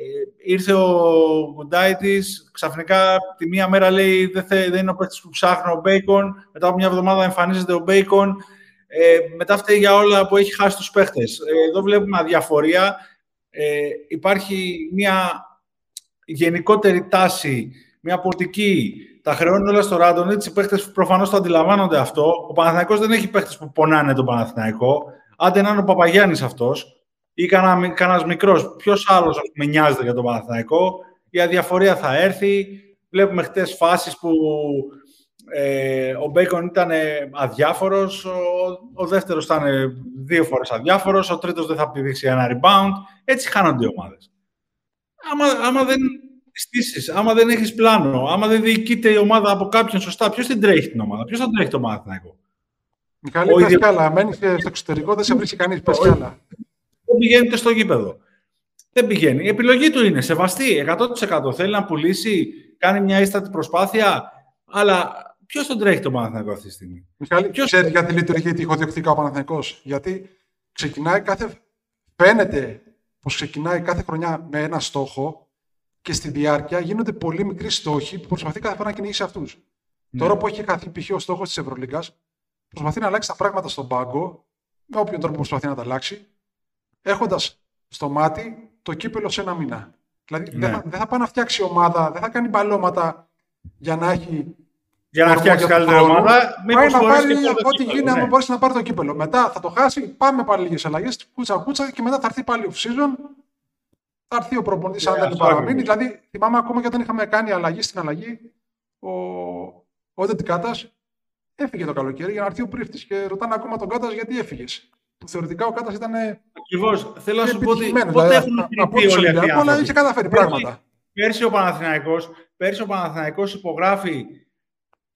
Ε, ήρθε ο Γκουντάιτης, ξαφνικά τη μία μέρα λέει δεν, θε, δεν είναι ο παίκτης που ψάχνω ο Μπέικον, μετά από μια εβδομάδα εμφανίζεται ο Μπέικον, ε, μετά φταίει για όλα που έχει χάσει τους παίχτες. Ε, εδώ βλέπουμε αδιαφορία. Ε, υπάρχει μια γενικότερη τάση, μια πολιτική τα χρεώνουν όλα στο Ράντονιτς. Οι παίχτε προφανώς το αντιλαμβάνονται αυτό. Ο Παναθηναϊκός δεν έχει παίχτε που πονάνε τον Παναθηναϊκό. Άντε να είναι ο Παπαγιάννης αυτός ή κανένα μικρός. Ποιος άλλος με νοιάζεται για τον Παναθηναϊκό; Η αδιαφορία θα έρθει. Βλέπουμε χτες φάσεις που ε, ο Μπέικον ήταν αδιάφορος, ο, ο δεύτερος ήταν δύο φορές αδιάφορος, ο τρίτος δεν θα πηδήξει ένα rebound. Έτσι χάνονται οι ομάδες. Άμα, άμα δεν στήσεις, άμα δεν έχεις πλάνο, άμα δεν διοικείται η ομάδα από κάποιον σωστά, ποιος την τρέχει την ομάδα, ποιος θα τρέχει το Παναθηναϊκό; Μιχαλή, πες ίδιο... καλά. Μένει στο εξωτερικό, δεν σε βρίσκει κανείς. Πες άλλα. Δεν πηγαίνετε στο γήπεδο. Δεν πηγαίνει. Η επιλογή του είναι σεβαστή. 100% θέλει να πουλήσει, κάνει μια ίστατη προσπάθεια. Αλλά ποιος τον τρέχει το Παναθηναϊκό αυτή τη στιγμή; Μιχαλή, ποιος... ξέρεις γιατί λειτουργεί τυχοδιοκτικά ο Παναθηναϊκός; Γιατί ξεκινάει κάθε. Φαίνεται πως ξεκινάει κάθε χρονιά με ένα στόχο και στη διάρκεια γίνονται πολύ μικροί στόχοι που προσπαθεί κάθε φορά να κυνηγήσει αυτούς. Ναι. Τώρα που έχει χαθεί π.χ. ο στόχος της Ευρωλίγκας, προσπαθεί να αλλάξει τα πράγματα στον πάγκο, με όποιον τρόπο προσπαθεί να τα αλλάξει, έχοντας στο μάτι το κύπελο σε ένα μήνα. Δηλαδή ναι. δεν, θα, δεν θα πάει να φτιάξει ομάδα, δεν θα κάνει μπαλώματα για να έχει. Για να φτιάξει καλύτερη ομάδα, πάει να πάρει ό,τι γίνει, ναι. αν μπορέσει να πάρει το κύπελο. Μετά θα το χάσει, πάμε πάλι λίγες αλλαγές, κούτσα κούτσα και μετά θα έρθει πάλι off season θα έρθει ο προπονητής αν δεν παραμείνει. Δηλαδή, θυμάμαι ακόμα και όταν είχαμε κάνει αλλαγή στην αλλαγή, ο, ο Κάτα έφυγε το καλοκαίρι για να έρθει ο πρίφτης και ρωτάνε ακόμα τον Κάτας γιατί έφυγες. Που θεωρητικά ο Κάτας ήταν. Ακριβώς. Θέλω να σου πω ότι. Δηλαδή, πότε έχουν από του Ολυμπιακού, αλλά είχε καταφέρει πράγματα. Πέρσι ο Παναθηναϊκός, πέρσι ο Παναθηναϊκός υπογράφει,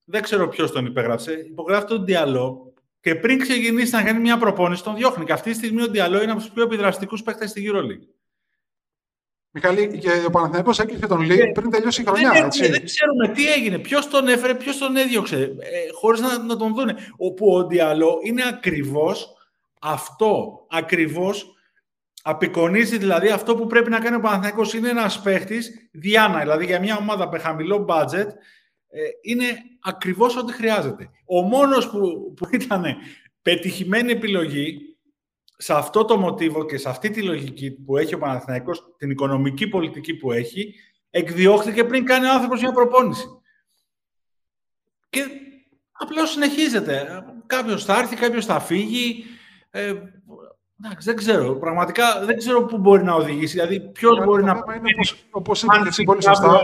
δεν ξέρω ποιος τον υπεγράψε, υπογράφει τον Διαλό και πριν ξεκινήσει να κάνει μια προπόνηση τον διώχνει. Και αυτή τη στιγμή ο Διαλό είναι από τους πιο επιδραστικούς παίχτε στη EuroLeague. Μιχαλή, και ο Παναθηναϊκός έκλεισε τον Λί πριν τελειώσει η χρονιά. Δεν, έτσι. δεν ξέρουμε τι έγινε, ποιος τον έφερε, ποιος τον έδιωξε, ε, χωρίς να, να τον δούνε. Όπου ο Διαλό είναι ακριβώς αυτό. Ακριβώς απεικονίζει δηλαδή αυτό που πρέπει να κάνει ο Παναθηναϊκός. Είναι ένας παίχτης διάνα, δηλαδή για μια ομάδα με χαμηλό budget, ε, είναι ακριβώς ό,τι χρειάζεται. Ο μόνος που, που ήταν πετυχημένη επιλογή σε αυτό το μοτίβο και σε αυτή τη λογική που έχει ο Παναθηναϊκός, την οικονομική πολιτική που έχει, εκδιώχθηκε πριν κάνει ο άνθρωπος μια προπόνηση. Και απλώς συνεχίζεται. Κάποιος θα έρθει, κάποιος θα φύγει. Ε, εντάξει, δεν ξέρω. Πραγματικά δεν ξέρω πού μπορεί να οδηγήσει. Δηλαδή, ποιος μπορεί να. Είναι όπως, όπως είπε και πολύ σωστά.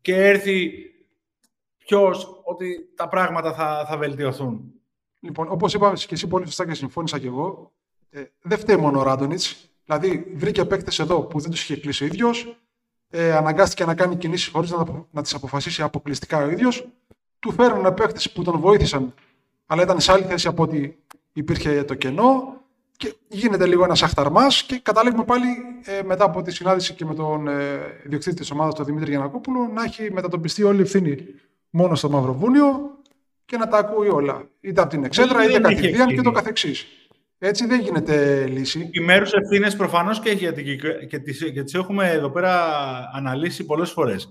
Και έρθει ποιος ότι τα πράγματα θα, θα βελτιωθούν. Λοιπόν, όπως είπα και εσύ πολύ σωστά και συμφώνησα και εγώ, ε, δεν φταίει μόνο ο Ράντονιτς. Δηλαδή, βρήκε παίκτες εδώ που δεν τους είχε κλείσει ο ίδιος, ε, αναγκάστηκε να κάνει κινήσεις χωρίς να, να τις αποφασίσει αποκλειστικά ο ίδιος. Του φέρνουν παίκτες που τον βοήθησαν, αλλά ήταν σε άλλη θέση από ότι υπήρχε το κενό. Και γίνεται λίγο ένας αχταρμάς και καταλήγουμε πάλι ε, μετά από τη συνάντηση και με τον ε, ιδιοκτήτη της ομάδας, τον Δημήτρη Γιανακόπουλο, να έχει μετατοπιστεί όλη η ευθύνη μόνο στο Μαυροβούνιο και να τα ακούει όλα. Είτε από την εξέδρα, είτε κατηδίαν και το καθεξής. Έτσι δεν γίνεται λύση. Οι μέρου ευθύνες προφανώς και, γιατί, και, τις, και τις έχουμε εδώ πέρα αναλύσει πολλές φορές.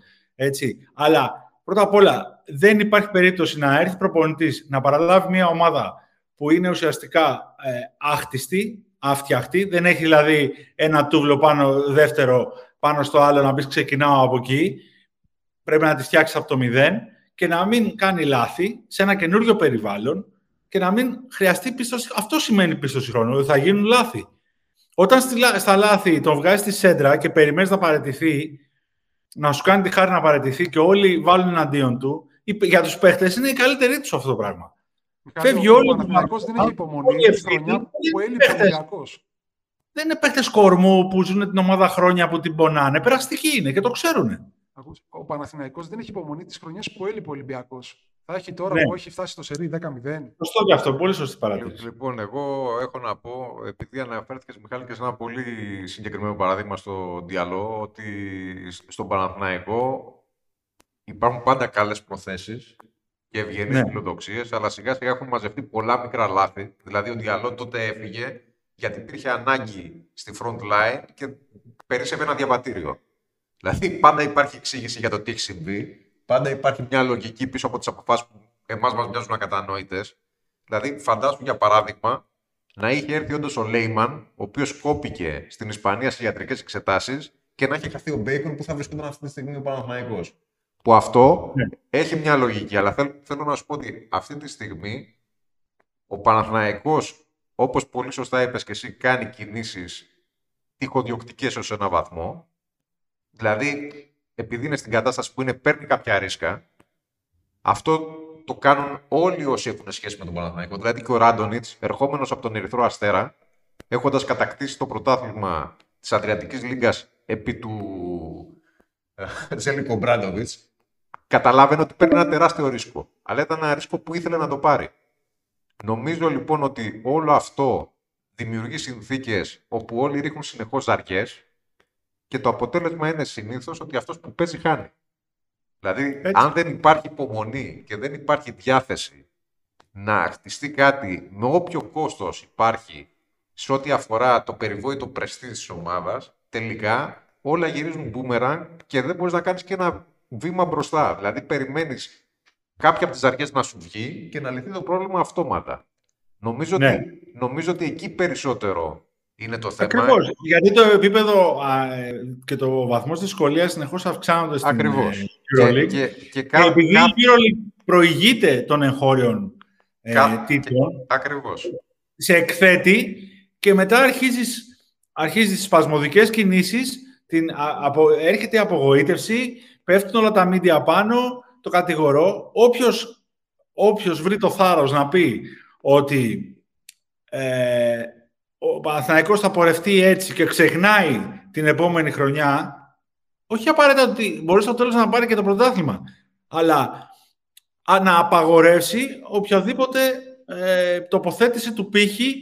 Αλλά πρώτα απ' όλα δεν υπάρχει περίπτωση να έρθει προπονητής να παραλάβει μια ομάδα που είναι ουσιαστικά ε, άχτιστη, αυτιαχτή. Δεν έχει δηλαδή ένα τούβλο πάνω, δεύτερο πάνω στο άλλο να πεις ξεκινάω από εκεί. Πρέπει να τη φτιάξεις από το μηδέν και να μην κάνει λάθη σε ένα καινούριο περιβάλλον και να μην χρειαστεί πίστοση. Αυτό σημαίνει πίστοση χρόνου, ότι θα γίνουν λάθη. Όταν στα λάθη τον βγάζεις στη σέντρα και περιμένεις να παραιτηθεί, να σου κάνει τη χάρη να παραιτηθεί και όλοι βάλουν εναντίον του, για τους παίχτες είναι η καλύτερη τους αυτό το πράγμα. Φεύγει όλο ο Παναθηναϊκός δεν έχει υπομονή. Είναι χρονιά που έλειπε ο Ολυμπιακός. Δεν είναι παίχτε κορμού που ζουν την ομάδα χρόνια που την πονάνε. Περαστικοί είναι και το ξέρουν. Ο Παναθηναϊκός δεν έχει υπομονή τις χρονιές που έλειπε ο Ολυμπιακός. Θα έχει τώρα ναι. που έχει φτάσει στο σερί 10-0. Σωστό και αυτό. Πολύ σωστή παρατήρηση. Λοιπόν, εγώ έχω να πω, επειδή αναφέρθηκες Μιχάλη και σε ένα πολύ συγκεκριμένο παράδειγμα στο Διαλό, ότι στον Παναθηναϊκό υπάρχουν πάντα καλές προθέσεις και ευγενείς ναι. φιλοδοξίες, αλλά σιγά σιγά έχουν μαζευτεί πολλά μικρά λάθη. Δηλαδή, ο Διαλό τότε έφυγε γιατί υπήρχε ανάγκη στη front line και περίσσευε ένα διαβατήριο. Δηλαδή, πάντα υπάρχει εξήγηση για το τι έχει συμβεί. Πάντα υπάρχει μια λογική πίσω από τις αποφάσεις που εμάς μας μοιάζουν ακατανόητες. Δηλαδή, φαντάσου για παράδειγμα να είχε έρθει όντως ο Λέιμαν, ο οποίος κόπηκε στην Ισπανία σε ιατρικές εξετάσεις και να είχε χαθεί ο Μπέικον που θα βρισκόταν αυτή τη στιγμή ο Παναθηναϊκός. Που αυτό ναι. έχει μια λογική, αλλά θέλω, θέλω να σου πω ότι αυτή τη στιγμή ο Παναθηναϊκός, όπως πολύ σωστά είπες και εσύ, κάνει κινήσεις τυχοδιοκτικές ως ένα βαθμό. Δηλαδή, επειδή είναι στην κατάσταση που είναι, παίρνει κάποια ρίσκα, αυτό το κάνουν όλοι όσοι έχουν σχέση με τον Παναθηναϊκό. Δηλαδή και ο Ράντονιτς, ερχόμενος από τον Ερυθρό Αστέρα, έχοντας κατακτήσει το πρωτάθλημα της Αδριατικής Λίγκας επί του Ζέλικο Μπράντοβιτς, καταλάβαινε ότι παίρνει ένα τεράστιο ρίσκο. Αλλά ήταν ένα ρίσκο που ήθελε να το πάρει. Νομίζω λοιπόν ότι όλο αυτό δημιουργεί συνθήκες όπου όλοι ρίχνουν συνεχώς αρκέ και το αποτέλεσμα είναι συνήθως ότι αυτός που παίζει χάνει. Δηλαδή, αν δεν υπάρχει υπομονή και δεν υπάρχει διάθεση να χτιστεί κάτι με όποιο κόστος υπάρχει σε ό,τι αφορά το περιβόητο πρεστή της ομάδας, τελικά όλα γυρίζουν μπούμεραν και δεν μπορείς να κάνεις και ένα βήμα μπροστά. Δηλαδή, περιμένεις κάποια από τις αρχές να σου βγει και να λυθεί το πρόβλημα αυτόματα. Νομίζω, ναι. ότι, νομίζω ότι εκεί περισσότερο είναι το θέμα. Ακριβώς. Γιατί το επίπεδο α, και το βαθμό της δυσκολίας συνεχώς αυξάνονται στην Ακριβώς. Και, και, και, και, επειδή η EuroLeague προηγείται των εγχώριων ε, τίτλων. Ακριβώς. Σε εκθέτει και μετά αρχίζεις, αρχίζεις τις σπασμωδικές κινήσεις, την, απο, έρχεται η απογοήτευση, πέφτουν όλα τα μίντια πάνω, το κατηγορώ. Όποιος, όποιος βρει το θάρρος να πει ότι ε, ο Παναθηναϊκός θα πορευτεί έτσι και ξεχνάει την επόμενη χρονιά, όχι απαραίτητα ότι μπορεί στο τέλος να πάρει και το πρωτάθλημα, αλλά να απαγορεύσει οποιαδήποτε ε, τοποθέτηση του πύχη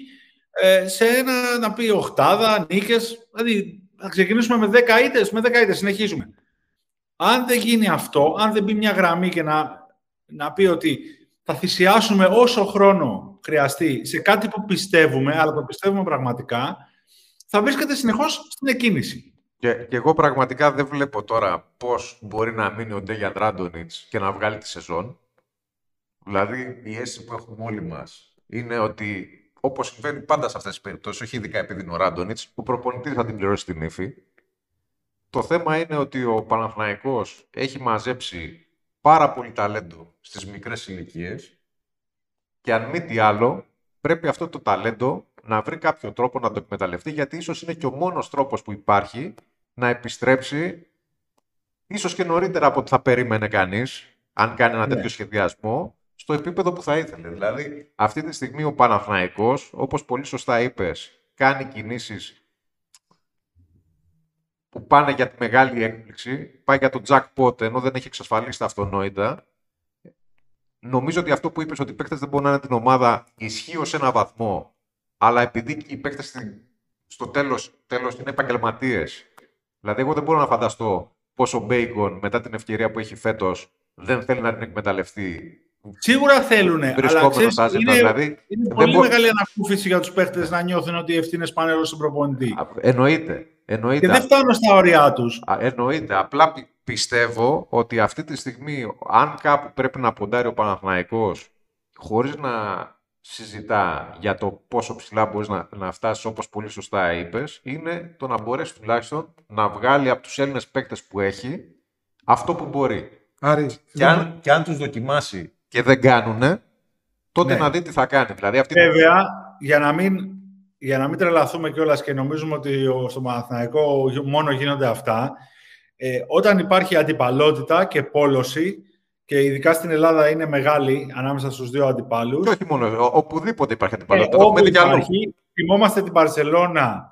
ε, σε ένα, να πει, οχτάδα, νίκες, δηλαδή να ξεκινήσουμε με 10 ήττες, με 10 ήττες, συνεχίζουμε. Αν δεν γίνει αυτό, αν δεν μπει μια γραμμή και να, να πει ότι θα θυσιάσουμε όσο χρόνο χρειαστεί σε κάτι που πιστεύουμε, αλλά το πιστεύουμε πραγματικά, θα βρίσκεται συνεχώς στην εκκίνηση. Και, και εγώ πραγματικά δεν βλέπω τώρα πώς μπορεί να μείνει ο Ντέγιαν Ράντονιτς και να βγάλει τη σεζόν. Δηλαδή, η αίσθηση που έχουμε όλοι μας είναι ότι όπως συμβαίνει πάντα σε αυτές τις περιπτώσεις, όχι ειδικά επειδή είναι ο Ράντονιτς, ο προπονητής θα την πληρώσει την ύφη το θέμα είναι ότι ο Παναθηναϊκός έχει μαζέψει πάρα πολύ ταλέντο στις μικρές ηλικίες και αν μη τι άλλο, πρέπει αυτό το ταλέντο να βρει κάποιο τρόπο να το εκμεταλλευτεί, γιατί ίσως είναι και ο μόνος τρόπος που υπάρχει να επιστρέψει, ίσως και νωρίτερα από ό,τι θα περίμενε κανείς, αν κάνει ένα Ναι. τέτοιο σχεδιασμό, στο επίπεδο που θα ήθελε. Δηλαδή, αυτή τη στιγμή ο Παναθηναϊκός, όπως πολύ σωστά είπες, κάνει κινήσεις που πάνε για τη μεγάλη έκπληξη, πάει για το jackpot ενώ δεν έχει εξασφαλίσει τα αυτονόητα. Νομίζω ότι αυτό που είπες ότι οι παίκτες δεν μπορούν να είναι την ομάδα ισχύει ως ένα βαθμό, αλλά επειδή οι παίκτες στην- στο τέλος, τέλος είναι επαγγελματίες. Δηλαδή, εγώ δεν μπορώ να φανταστώ πόσο ο Μπέικον μετά την ευκαιρία που έχει φέτος δεν θέλει να την εκμεταλλευτεί. Σίγουρα θέλουν, αλλά Βρισκόμενος ξέρεις, άζετα. είναι, Δηλαδή, είναι δεν πολύ μπο- μεγάλη ανακούφιση για τους παίχτες να νιώθουν ότι οι ευθύνες πάνε όλο στον προπονητή. Α, Εννοείται. Εννοείται. Και δεν φτάνουν στα όρια τους. Α, Εννοείται. Απλά πι- πιστεύω ότι αυτή τη στιγμή, αν κάπου πρέπει να ποντάρει ο Παναθηναϊκός χωρίς να συζητά για το πόσο ψηλά μπορείς να, να φτάσεις όπως πολύ σωστά είπες, είναι το να μπορέσει τουλάχιστον να βγάλει από τους Έλληνες παίκτες που έχει αυτό που μπορεί. Άρη, Και δεν- αν, και αν τους δοκιμάσει και δεν κάνουνε, τότε Ναι. να δει τι θα κάνει. Δηλαδή αυτή Βέβαια, για να μην, για να μην τρελαθούμε κιόλας και νομίζουμε ότι ο- στο Παναθηναϊκό μόνο γίνονται αυτά, ε, όταν υπάρχει αντιπαλότητα και πόλωση, και ειδικά στην Ελλάδα είναι μεγάλη ανάμεσα στους δύο αντιπάλους, και όχι μόνο, ο- οπουδήποτε υπάρχει Ε, αντιπαλότητα. Το έχουμε όπου δει κι αλλού. υπάρχει, θυμόμαστε την Παρσελώνα.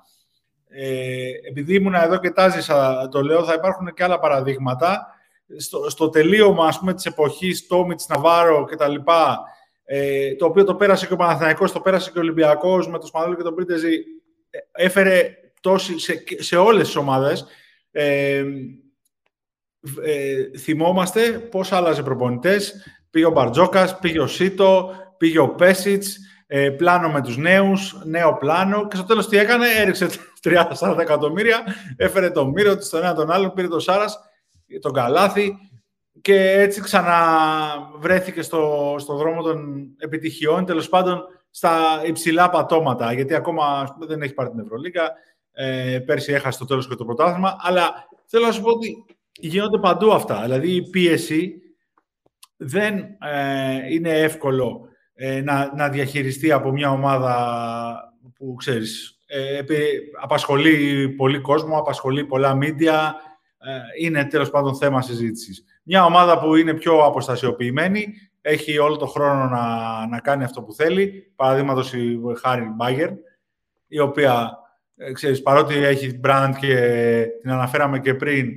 Ε, επειδή ήμουν εδώ και τάζησα, το λέω, θα υπάρχουν και άλλα παραδείγματα. Στο, στο τελείωμα, ας πούμε, της εποχής Τόμιτς, Ναβάρο και τα λοιπά, ε, το οποίο το πέρασε και ο Παναθηναϊκός, το πέρασε και ο Ολυμπιακός με τον Σπανδόλο και τον Πρίτεζη, ε, έφερε τόση, σε, σε όλες τις ομάδες. Ε, ε, θυμόμαστε πώς άλλαζε προπονητές. Πήγε ο Μπαρτζόκας, πήγε ο Σίτο, πήγε ο Πέσιτς, ε, πλάνο με τους νέους, νέο πλάνο και στο τέλος τι έκανε, έριξε 30-40 εκατομμύρια, έφερε τον Μύρο, τον ένα τον άλλο, πήρε τον Σάρας, τον Καλάθι και έτσι ξαναβρέθηκε στο, στο δρόμο των επιτυχιών, τέλος πάντων στα υψηλά πατώματα, γιατί ακόμα ας πούμε, δεν έχει πάρει την Ευρωλίγα, ε, πέρσι έχασε το τέλος και το πρωτάθλημα, αλλά θέλω να σου πω ότι γίνονται παντού αυτά. Δηλαδή η πίεση δεν ε, είναι εύκολο ε, να, να διαχειριστεί από μια ομάδα που ξέρεις, ε, επί- απασχολεί πολύ κόσμο, απασχολεί πολλά μίντια, ε, είναι τέλος πάντων θέμα συζήτησης. Μια ομάδα που είναι πιο αποστασιοποιημένη, έχει όλο το χρόνο να, να κάνει αυτό που θέλει, παραδείγματος η Χάρη Μπάγκερ, η οποία, ε, ξέρεις, παρότι έχει brand και την αναφέραμε και πριν,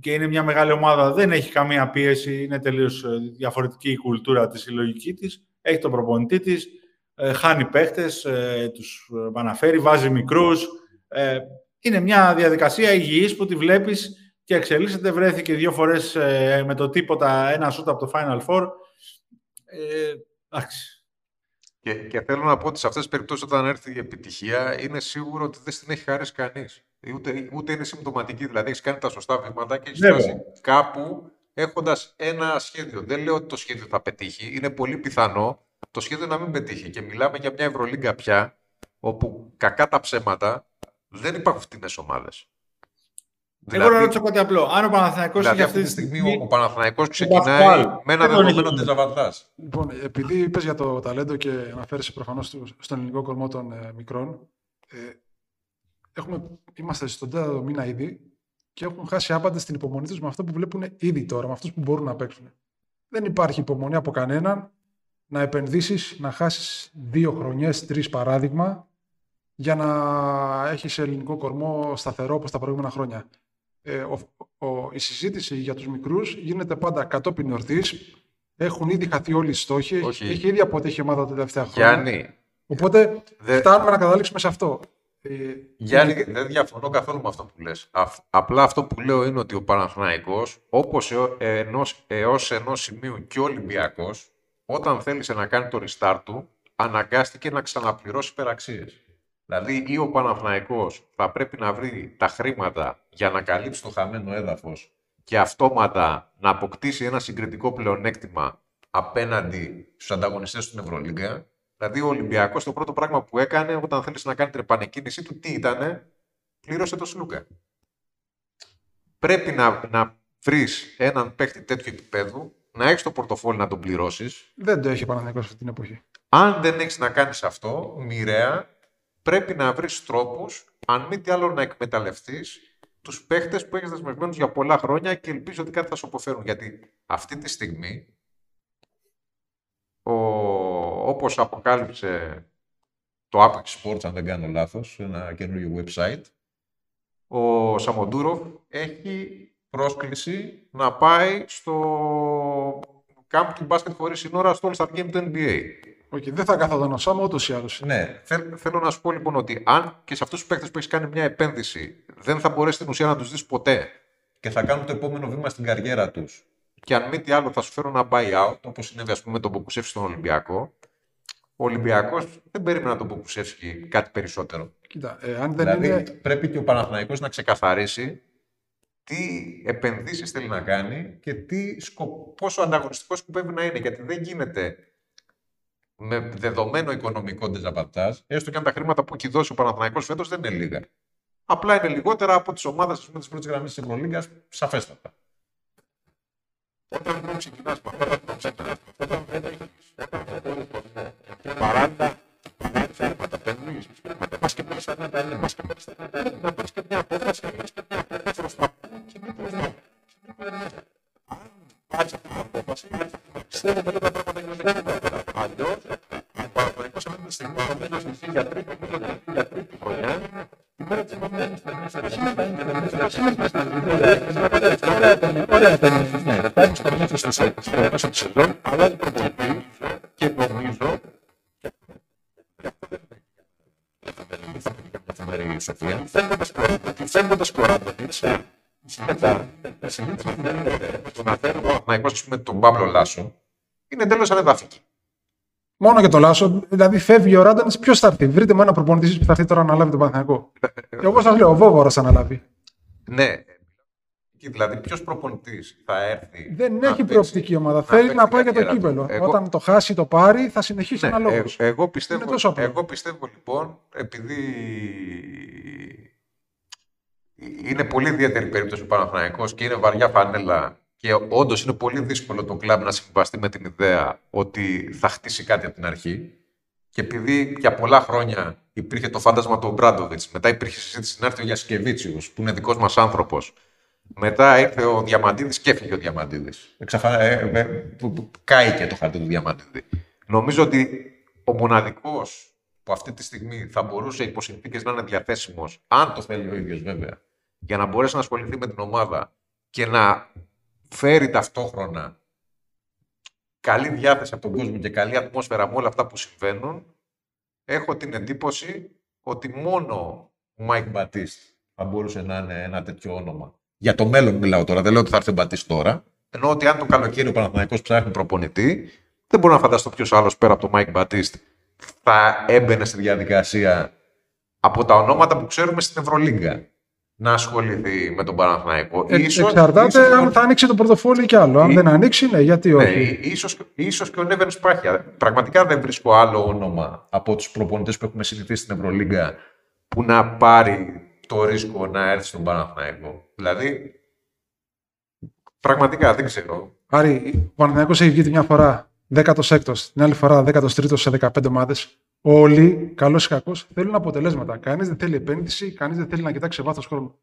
και είναι μια μεγάλη ομάδα, δεν έχει καμία πίεση, είναι τελείως ε, διαφορετική η κουλτούρα της συλλογική της, έχει τον προπονητή της, ε, χάνει παίχτες, ε, τους ε, αναφέρει, βάζει μικρούς. Ε, είναι μια διαδικασία υγιής που τη βλέπεις και εξελίσσεται. Βρέθηκε δύο φορές ε, με το τίποτα ένα σούτ από το Final Four. Ε, εντάξει. Και, και θέλω να πω ότι σε αυτές τις περιπτώσεις, όταν έρθει η επιτυχία, είναι σίγουρο ότι δεν στην έχει χαρίσει κανείς. Ούτε, ούτε είναι συμπτωματική. Δηλαδή, έχεις κάνει τα σωστά βήματα και έχεις Βέβαια. φτάσει κάπου έχοντας ένα σχέδιο. Δεν λέω ότι το σχέδιο θα πετύχει. Είναι πολύ πιθανό το σχέδιο να μην πετύχει. Και μιλάμε για μια Ευρωλίγκα πια, όπου κακά τα ψέματα δεν υπάρχουν φτηνέ ομάδες. Εγώ να ρωτήσω κάτι απλό. Αν ο Παναθηναϊκός δηλαδή είχε αυτή τη στιγμή ο, ο Παναθηναϊκός Πασκουάλ. ξεκινάει με ένα Δεν τον δεδομένο είχε. της Ζαβαδάς. Λοιπόν, επειδή είπες για το ταλέντο και αναφέρεσαι προφανώς στον ελληνικό κορμό των ε, μικρών, ε, έχουμε, είμαστε στον τέταρτο μήνα ήδη και έχουν χάσει άπαντες την υπομονή τους με αυτό που βλέπουν ήδη τώρα, με αυτούς που μπορούν να παίξουν. Δεν υπάρχει υπομονή από κανέναν να επενδύσεις, να χάσεις δύο χρονιές, τρεις παράδειγμα, για να έχεις ελληνικό κορμό σταθερό όπως τα προηγούμενα χρόνια. Ε, ο, ο, η συζήτηση για τους μικρούς γίνεται πάντα κατόπιν ορθής. Έχουν ήδη χαθεί όλοι οι στόχοι. Έχει, Όχι. έχει ήδη αποτύχει η ομάδα τα τελευταία χρόνια. Γιάννη, Οπότε Δε- φτάνουμε να καταλήξουμε σε αυτό. Ε, Γιάννη, είναι- δεν διαφωνώ καθόλου με αυτό που λες. Αφ- απλά αυτό που λέω είναι ότι ο Παναθηναϊκός, όπως εώ- ενός, έως ενός σημείου και ο Ολυμπιακός, όταν θέλησε να κάνει το restart του, αναγκάστηκε να ξαναπληρώσει υπεραξίες. Δηλαδή, ή ο Παναθηναϊκός θα πρέπει να βρει τα χρήματα για να καλύψει το χαμένο έδαφος και αυτόματα να αποκτήσει ένα συγκριτικό πλεονέκτημα απέναντι στους ανταγωνιστές στην Ευρωλίγκα. Δηλαδή, ο Ολυμπιακός το πρώτο πράγμα που έκανε όταν θέλησε να κάνει την επανεκκίνησή του, τι ήτανε, πλήρωσε το Σλούκα. Πρέπει να, να βρεις έναν παίχτη τέτοιου επίπεδου, να έχεις το πορτοφόλι να τον πληρώσεις. Δεν το έχει ο Παναθηναϊκός αυτή την εποχή. Αν δεν έχεις να κάνεις αυτό, μοιραία, πρέπει να βρεις τρόπους, αν μη τι άλλο να εκμεταλλευτείς, τους παίχτες που έχεις δεσμευμένους για πολλά χρόνια και ελπίζω ότι κάτι θα σου αποφέρουν. Γιατί αυτή τη στιγμή, ο, όπως αποκάλυψε το Apex Sports, αν δεν κάνω λάθος, ένα καινούριο website, ο Σαμοντούροφ έχει πρόσκληση να πάει στο camp του μπάσκετ χωρίς σύνορα στο All-Star Game του NBA. Okay, δεν θα καθόταν ο Σάμ ούτως ή άλλως. Ναι, θέλ, θέλω να σου πω λοιπόν ότι αν και σε αυτούς τους παίκτες που έχεις κάνει μια επένδυση δεν θα μπορέσει την ουσία να τους δεις ποτέ και θα κάνουν το επόμενο βήμα στην καριέρα τους. Και αν μη τι άλλο θα σου φέρω ένα buyout, όπως συνέβη ας πούμε με τον Μποκουσεύσκι στον Ολυμπιακό. Ο Ολυμπιακός δεν περίμενε να τον Μποκουσεύσκι κάτι περισσότερο. Κοίτα, ε, αν δεν δηλαδή είναι... πρέπει και ο Παναθηναϊκός να ξεκαθαρίσει τι επενδύσεις θέλει να κάνει και τι σκοπ... πόσο ανταγωνιστικός σκοπεύει να είναι. Γιατί δεν γίνεται με δεδομένο οικονομικό ντεζαπατάζ, έστω και αν τα χρήματα που έχει δώσει ο Παναθηναϊκός φέτος δεν είναι λίγα. Απλά είναι λιγότερα από τις ομάδες πούμε, της πρώτης γραμμής της Ευρωλίγκας, σαφέστατα. Όταν λοιπόν ξεκινάς με αυτά τα τσέντρα, όταν δεν έχεις, στο μέσα στο σεζόν, αλλάζει προπονητή και νομίζω η Σοφία, φέρνοντας κοράτονιτς, μετά, το να φέρω Παναθηναϊκός με τον Παύλο Λάσο, είναι τέλος ανεδάφικη. Μόνο για το Λάσο, δηλαδή φεύγει ο Ράντανης, ποιος θα έρθει; Βρείτε με ένα προπονητή που θα έρθει τώρα να αναλάβει τον Παναθηναϊκό. Και εγώ σας λέω, ο Βόβορα θα αναλάβει. Ναι. Και δηλαδή, ποιος προπονητής θα έρθει. Δεν να έχει παίξει- προοπτική ομάδα. να Θέλει παίξει να την πάει για το καριέρα του. κύπελο. Εγώ- Όταν το χάσει, το πάρει, θα συνεχίσει Ναι, ένα λόγος. ε, εγώ, πιστεύω, Είναι τόσο απλό. εγώ πιστεύω λοιπόν, επειδή είναι πολύ ιδιαίτερη περίπτωση ο Παναθηναϊκός και είναι βαριά φανέλα και όντως είναι πολύ δύσκολο το κλαμπ να συμβαστεί με την ιδέα ότι θα χτίσει κάτι από την αρχή. Και επειδή για πολλά χρόνια υπήρχε το φάντασμα του Μπράντοβιτ, μετά υπήρχε συζήτηση να έρθει ο Γιασκεβίτσιου, που είναι δικός μας άνθρωπος. Μετά ήρθε ο Διαμαντίδης και έφυγε ο Διαμαντίδης. Εξαφα... Ε, ε, που- που- Κάηκε το χαρτί του Διαμαντίδη. Νομίζω ότι ο μοναδικός που αυτή τη στιγμή θα μπορούσε υπό συνθήκες να είναι διαθέσιμος, αν το θέλει ο ίδιος βέβαια, για να μπορέσει να ασχοληθεί με την ομάδα και να φέρει ταυτόχρονα καλή διάθεση από τον κόσμο και καλή ατμόσφαιρα με όλα αυτά που συμβαίνουν, έχω την εντύπωση ότι μόνο ο Μάικ Μπατίστ θα μπορούσε να είναι ένα τέτοιο όνομα. Για το μέλλον μιλάω τώρα, δεν λέω ότι θα έρθει ο Μπατίστ τώρα. Ενώ ότι αν το καλοκαίρι ο Παναθηναϊκός ψάχνει προπονητή, δεν μπορώ να φανταστώ ποιος άλλος πέρα από τον Μάικ Μπατίστ θα έμπαινε στη διαδικασία από τα ονόματα που ξέρουμε στην Ευρωλίγκα να ασχοληθεί με τον Παναθηναϊκό. Ε, Ίσως- εξαρτάται ίσως αν θα ανοίξει το πορτοφόλι κι άλλο. Αν Ή- δεν ανοίξει, ναι, γιατί ναι, όχι. ίσως, ίσως και ο Νέβεν Σπάχια. Πραγματικά δεν βρίσκω άλλο όνομα από τους προπονητές που έχουμε συνηθίσει στην Ευρωλίγκα που να πάρει το ρίσκο να έρθει στον Παναθηναϊκό. Δηλαδή, πραγματικά δεν ξέρω. Άρη, ο Παναθηναϊκός έχει βγει μια φορά 16ο, την άλλη φορά 13ο σε 15 ομάδες. Όλοι, καλός ή κακός, θέλουν αποτελέσματα. Κανείς δεν θέλει επένδυση, κανείς δεν θέλει να κοιτάξει βάθος χρόνου.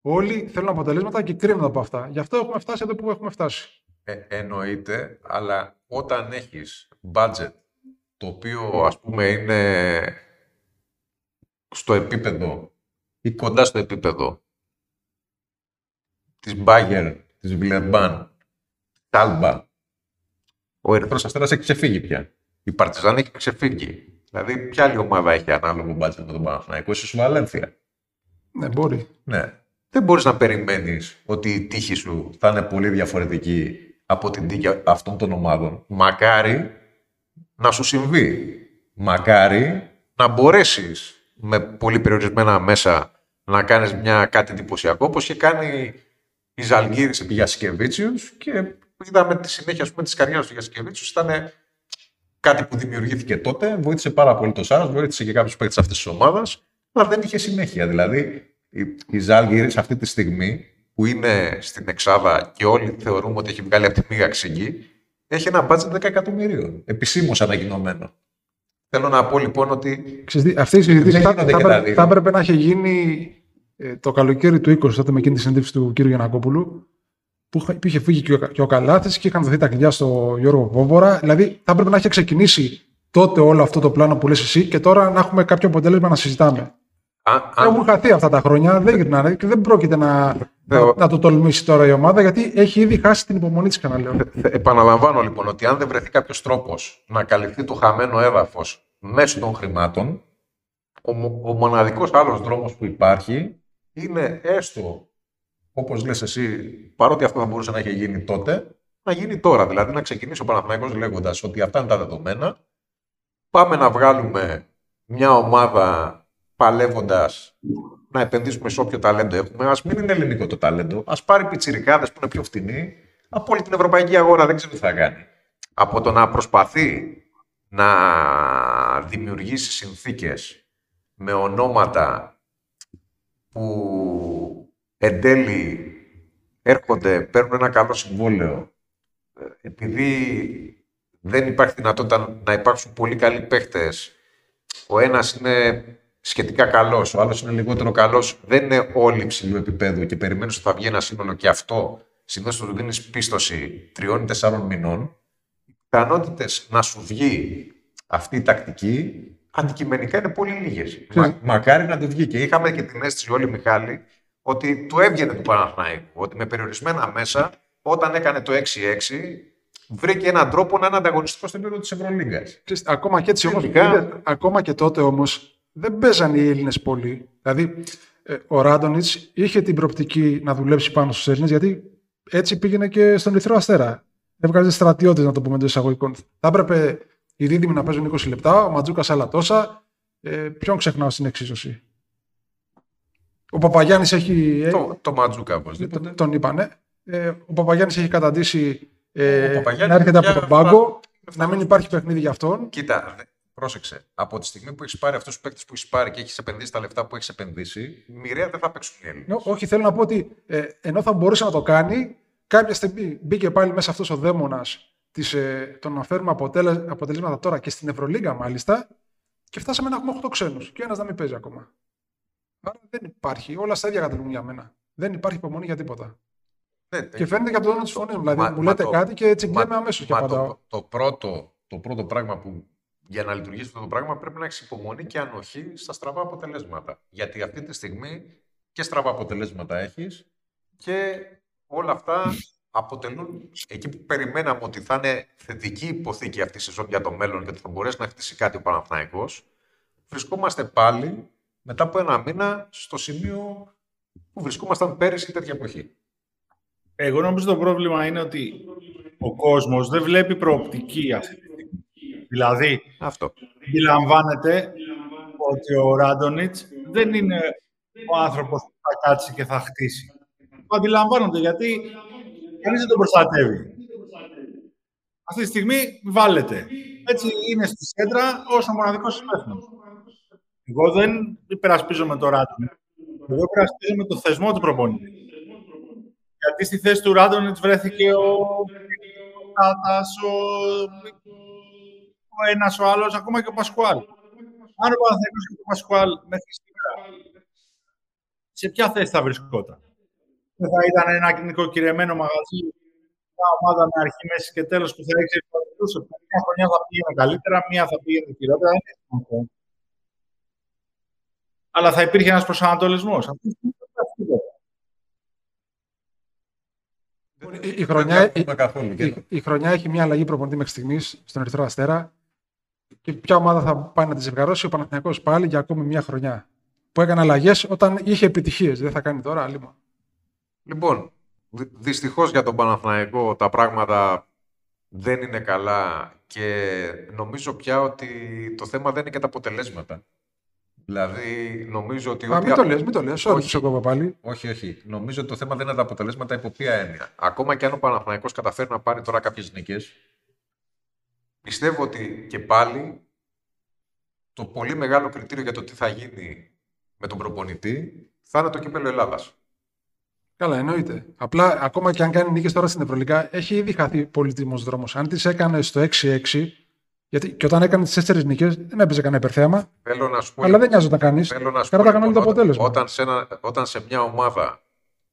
Όλοι θέλουν αποτελέσματα και κρίνονται από αυτά. Γι' αυτό έχουμε φτάσει εδώ που έχουμε φτάσει. Ε, εννοείται, αλλά όταν έχεις budget το οποίο ας πούμε είναι στο επίπεδο ή κοντά στο επίπεδο της Bayern, της Βιλερμπάν, Τάλμπα, ο Ερυθρός Αστέρας έχει ξεφύγει πια. Η Παρτιζάν έχει ξεφύγει. Δηλαδή, ποια άλλη ομάδα έχει ανάλογο budget με τον Παναθηναϊκό, ίσως η Βαλένθια. Ναι, μπορεί. Ναι. Δεν μπορείς να περιμένεις ότι η τύχη σου θα είναι πολύ διαφορετική από την τύχη αυτών των ομάδων. Μακάρι να σου συμβεί. Μακάρι να μπορέσεις με πολύ περιορισμένα μέσα να κάνεις μια κάτι εντυπωσιακό, όπως είχε κάνει η Ζαλγκύρης επί Γιασκεβίτσιους και είδαμε τη συνέχεια ας πούμε, της καριέρας του Γιασκεβίτσιους. Ήταν κάτι που δημιουργήθηκε τότε, βοήθησε πάρα πολύ το Σάρας, βοήθησε και κάποιους παίκτες αυτής της ομάδας, αλλά δεν είχε συνέχεια. Δηλαδή, η, η Ζάλγκυρης αυτή τη στιγμή που είναι στην Εξάδα και όλοι θεωρούμε ότι έχει βγάλει από τη μίγα ξύγκη, έχει ένα budget 10 εκατομμυρίων. Επισήμως ανακοινωμένο. Θέλω να πω λοιπόν ότι. Ξέρεις, αυτή η συζήτηση Δεν θα, γίνονται θα, και τα έπρεπε- δύο. θα έπρεπε να είχε γίνει ε, το καλοκαίρι του 20, τότε με εκείνη τη συνέντευξη του κ. Γιανακόπουλου, που είχα- που είχε φύγει και ο, και ο Καλάθης και είχαν δοθεί τα κλειδιά στο Γιώργο Βόμπορα. Δηλαδή, θα έπρεπε να είχε ξεκινήσει τότε όλο αυτό το πλάνο που λες εσύ και τώρα να έχουμε κάποιο αποτέλεσμα να συζητάμε. Αν, αν, Έχουν χαθεί αυτά τα χρόνια, δεν γυρνάνε και δεν πρόκειται να, Θεω- να, να το τολμήσει τώρα η ομάδα γιατί έχει ήδη χάσει την υπομονή της, ξαναλέω. Θε- Επαναλαμβάνω λοιπόν ότι αν δεν βρεθεί κάποιος τρόπος να καλυφθεί το χαμένο έδαφος μέσω των χρημάτων, ο, μο- ο μοναδικός άλλος δρόμος που υπάρχει είναι έστω, όπως λες εσύ, παρότι αυτό θα μπορούσε να έχει γίνει τότε, να γίνει τώρα. Δηλαδή να ξεκινήσει ο Παναθηναϊκός λέγοντας ότι αυτά είναι τα δεδομένα. Πάμε να βγάλουμε μια ομάδα παλεύοντας να επενδύσουμε σε όποιο ταλέντο έχουμε. Α μην είναι ελληνικό το ταλέντο. Α πάρει πιτσιρικάδες που είναι πιο φτηνοί από όλη την ευρωπαϊκή αγορά. Δεν ξέρω τι θα κάνει. Από το να προσπαθεί να δημιουργήσει συνθήκες με ονόματα που εν τέλει έρχονται, παίρνουν ένα καλό συμβόλαιο ε, επειδή δεν υπάρχει δυνατότητα να υπάρξουν πολύ καλοί παίχτες ο ένας είναι σχετικά καλός, ο άλλος είναι λιγότερο καλός δεν είναι όλοι υψηλού επίπεδου και περιμένεις ότι θα βγει ένα σύνολο και αυτό συνήθως του δίνεις πίστοση τριών ή τεσσάρων μηνών οι πιθανότητες να σου βγει αυτή η τακτική αντικειμενικά είναι πολύ λίγες. Μα, μακάρι να του βγει. Και είχαμε και την αίσθηση όλοι, Μιχάλη, ότι του έβγαινε του Παναθηναϊκού. Ότι με περιορισμένα μέσα, όταν έκανε το 6-6, βρήκε έναν τρόπο να είναι ανταγωνιστικός στο επίπεδο της Ευρωλίγκας. Ξέρεις, ακόμα και έτσι όμως, Τελικά- είδε, ακόμα και τότε όμως δεν παίζαν οι Έλληνες πολύ. Δηλαδή, ε, ο Ράντονιτς είχε την προπτική να δουλέψει πάνω στους Έλληνες γιατί έτσι πήγαινε και στον Ερυθρό Αστέρα. Έβγαζε στρατιώτες, να το πούμε εντός εισαγωγικών. Θα έπρεπε οι δίδυμοι να παίζουν 20 λεπτά, ο Ματζούκας άλλα τόσα. Ε, ποιον ξεχνάω στην εξίσωση; Ο Παπαγιάννης έχει... ε, Το, το Ματζούκα, οπωσδήποτε. τον, τον είπανε. Ε, ο Παπαγιάννης έχει καταντήσει ε, Ο Παπαγιάννης να έρχεται πια από τον αυτά- πάγκο, να μην υπάρχει παιχνίδι για αυτόν. Κοίτα, δε- πρόσεξε. Από τη στιγμή που έχεις πάρει αυτούς τους παίκτες που έχεις πάρει και έχεις επενδύσει τα λεφτά που έχεις επενδύσει, μοιραία δεν θα παίξουν οι Έλληνες. Ναι, όχι, θέλω να πω ότι ε, ενώ θα μπορούσε να το κάνει, κάποια στιγμή μπήκε πάλι μέσα αυτός ο δαίμονας ε, το να φέρουμε αποτέλε, αποτελέσματα τώρα και στην Ευρωλίγα μάλιστα και φτάσαμε να έχουμε 8 ξένους και ένας να μην παίζει ακόμα. Άρα δεν υπάρχει. Όλα στα ίδια καταλήγουν για μένα. Δεν υπάρχει υπομονή για τίποτα. Ναι, Και φαίνεται και από το τόνο της φωνής μου. Δηλαδή, Μα- μου μα λέτε το- κάτι και έτσι Μα- κλαίμε αμέσως και μα απαντάω. το, το, πρώτο, το πρώτο πράγμα που για να λειτουργήσει αυτό το πράγμα πρέπει να έχεις υπομονή και ανοχή στα στραβά αποτελέσματα. Γιατί αυτή τη στιγμή και στραβά αποτελέσματα έχεις και όλα αυτά αποτελούν εκεί που περιμέναμε ότι θα είναι θετική υποθήκη αυτή η σεζόν για το μέλλον και ότι θα μπορέσει να χτίσει κάτι ο Παναθηναϊκός. Βρισκόμαστε πάλι μετά από ένα μήνα στο σημείο που βρισκόμασταν πέρυσι τέτοια εποχή. Εγώ νομίζω το πρόβλημα είναι ότι ο κόσμος δεν βλέπει προοπτική αυτή τη στιγμή. Δηλαδή, Αυτό. αντιλαμβάνεται ότι ο Ράντονιτς δεν είναι ο άνθρωπος που θα κάτσει και θα χτίσει. Το αντιλαμβάνονται γιατί κανείς δεν τον προστατεύει. Αυτή τη στιγμή βάλετε. Έτσι είναι στη σέντρα ως ο μοναδικός υπεύθυνος. Εγώ δεν υπερασπίζομαι το Ράντονιτς. Εγώ υπερασπίζομαι το θεσμό του προπονητή. Γιατί στη θέση του Ράντονιτς βρέθηκε ο Τάτας, ο, ο ένας, ο άλλος, ακόμα και ο Πασκουάλ. Αν ο Παναθηναϊκός και ο Πασκουάλ μέχρι σήμερα, σε ποια θέση θα βρισκόταν; Δεν θα ήταν ένα νοικοκυρεμένο μαγαζί, μια ομάδα με αρχή, μέση και τέλος που θα εξελιχθούσε. Μια χρονιά θα πήγαινε καλύτερα, μια θα πήγαινε χειρότερα. Δεν είναι σημαντικό. Αλλά θα υπήρχε ένας προσανατολισμός. Αυτή τη στιγμή δεν υπάρχει τίποτα. Η, η, χρονιά, η, Δεν καθόλου. η, η χρονιά έχει μια αλλαγή προπονητή μέχρι στιγμής στον Ερυθρό Αστέρα. Και ποια ομάδα θα πάει να τη ζευγαρώσει, ο Παναθηναϊκός πάλι για ακόμη μια χρονιά. Που έκανε αλλαγές όταν είχε επιτυχίες. Δεν θα κάνει τώρα άλλη. Λοιπόν, δυστυχώς για τον Παναθηναϊκό τα πράγματα δεν είναι καλά και νομίζω πια ότι το θέμα δεν είναι και τα αποτελέσματα. Δηλαδή, νομίζω ότι. Α, ό,τι μην α- το λες, μην το λες. Όχι, Όχι. σε κόβω πάλι. Όχι, όχι. Νομίζω ότι το θέμα δεν είναι τα αποτελέσματα υπό ποια έννοια. Ακόμα και αν ο Παναθηναϊκός καταφέρει να πάρει τώρα κάποιες νίκες, πιστεύω ότι και πάλι το πολύ μεγάλο κριτήριο για το τι θα γίνει με τον προπονητή θα είναι το κύπελο Ελλάδας. Καλά, εννοείται. Απλά ακόμα και αν κάνει νίκες τώρα στην Ευρωλικά, έχει ήδη χαθεί πολύτιμος δρόμος. Αν τις έκανε στο 6-6, Γιατί και όταν έκανε τις τέσσερις νίκες δεν έπαιζε κανένα υπερθέαμα. Θέλω να σου πω, Αλλά δεν νοιάζονταν κανείς. θέλω να σου πω, Κράταγαν όλοι το λοιπόν, αποτέλεσμα. Όταν σε, ένα, όταν σε μια ομάδα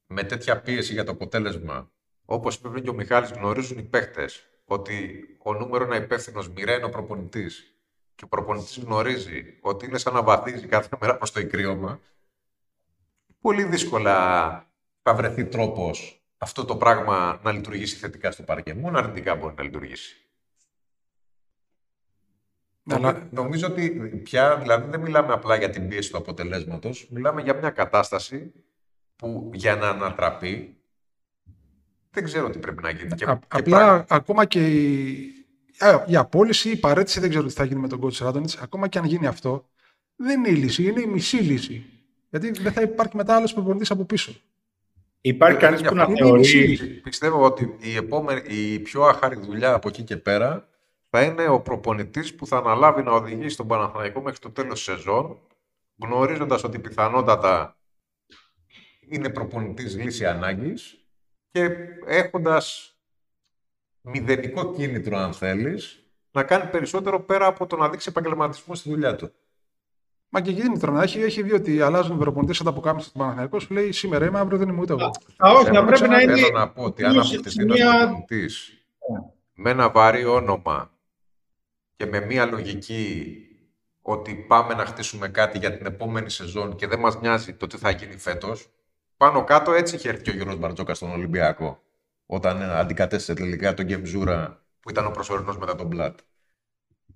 με τέτοια πίεση για το αποτέλεσμα, όπως είπε πριν και ο Μιχάλης, γνωρίζουν οι παίχτε ότι ο νούμερο ένα υπεύθυνος μοιραία είναι ο προπονητής και ο προπονητής γνωρίζει ότι είναι σαν να βαθίζει κάθε μέρα προς το ικρίωμα, πολύ δύσκολα θα βρεθεί τρόπος αυτό το πράγμα να λειτουργήσει θετικά στο παρκέ. Μόνο αρνητικά μπορεί να λειτουργήσει. Ναι, Νομι- αλλά- Νομίζω ότι πια δηλαδή δεν μιλάμε απλά για την πίεση του αποτελέσματος, μιλάμε για μια κατάσταση που για να ανατραπεί δεν ξέρω τι πρέπει να γίνει. Και, Α- και απλά πράγμα- ακόμα και η, α, η απόλυση, η παρέτηση, δεν ξέρω τι θα γίνει με τον coach Ράντονιτς. Ακόμα και αν γίνει αυτό, δεν είναι η λύση, είναι η μισή λύση. Γιατί δεν θα υπάρχει μετά άλλος προπονητής από πίσω. Υπάρχει Δεν κανείς που να διαφωνώ. Είναι η μισή θεωρεί... λύση. Πιστεύω ότι η, επόμενη, η πιο άχαρη δουλειά από εκεί και πέρα θα είναι ο προπονητής που θα αναλάβει να οδηγήσει τον Παναθηναϊκό μέχρι το τέλος της σεζόν, γνωρίζοντας ότι πιθανότατα είναι προπονητής λύση ανάγκης και έχοντας μηδενικό κίνητρο, αν θέλεις, να κάνει περισσότερο πέρα από το να δείξει επαγγελματισμό στη δουλειά του. Μα και κίνητρο να έχει, έχει δει ότι αλλάζουν οι προπονητέ όταν αποκάμισε στον Παναθηναϊκός. Σου λέει σήμερα είμαι, αύριο δεν είμαι ούτε εγώ. Α, όχι, Θέλω να πρέπει να είναι... Θέλω να πω ότι αν είναι αποκτηθεί σε ένας μια- προπονητής με ένα βαρύ όνομα και με μία λογική ότι πάμε να χτίσουμε κάτι για την επόμενη σεζόν και δεν μας νοιάζει το τι θα γίνει φέτος, πάνω κάτω έτσι είχε έρθει και ο Γιώργος Μπαρτζόκας στον Ολυμπιακό, όταν ε, αντικατέστησε τελικά τον Γκεμζούρα που ήταν ο προσωρινός μετά τον Μπλατ.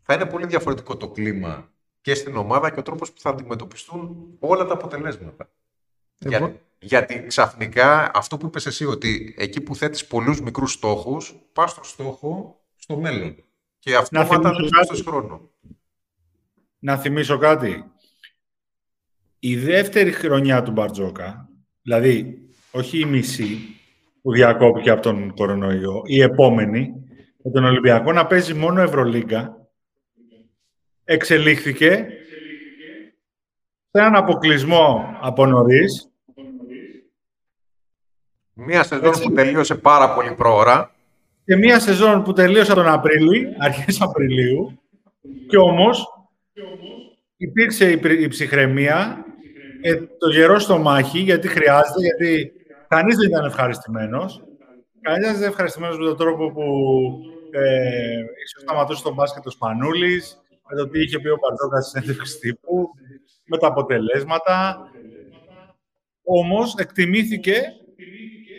Θα είναι πολύ διαφορετικό το κλίμα και στην ομάδα και ο τρόπος που θα αντιμετωπιστούν όλα τα αποτελέσματα. Για- Εγώ- γιατί ξαφνικά αυτό που είπες εσύ ότι εκεί που θέτεις πολλούς μικρούς στόχους, πας στο στόχο στο μέλλον. Και αυτό θυμίσω θα κάτι. χρόνο. Να θυμίσω κάτι. Η δεύτερη χρονιά του Μπαρτζόκα, δηλαδή όχι η μισή που διακόπηκε από τον κορονοϊό, η επόμενη, με τον Ολυμπιακό να παίζει μόνο Ευρωλίγκα, εξελίχθηκε. Σε έναν αποκλεισμό από νωρίς, Μία σεζόν Έτσι. που τελείωσε πάρα πολύ πρόωρα. και μία σεζόν που τελείωσε τον Απρίλιο, αρχές Απριλίου, και όμως υπήρξε η, πρι- η ψυχραιμία, ε, το γερό στο μάχη, γιατί χρειάζεται, γιατί κανείς δεν ήταν ευχαριστημένος. Κανείς δεν ήταν ευχαριστημένος με τον τρόπο που ε, ίσως σταματούσε τον μπάσκετ ο Σπανούλης, με το τι είχε πει ο Μπαρτζόκας στη συνέντευξη τύπου, με τα αποτελέσματα. Όμως εκτιμήθηκε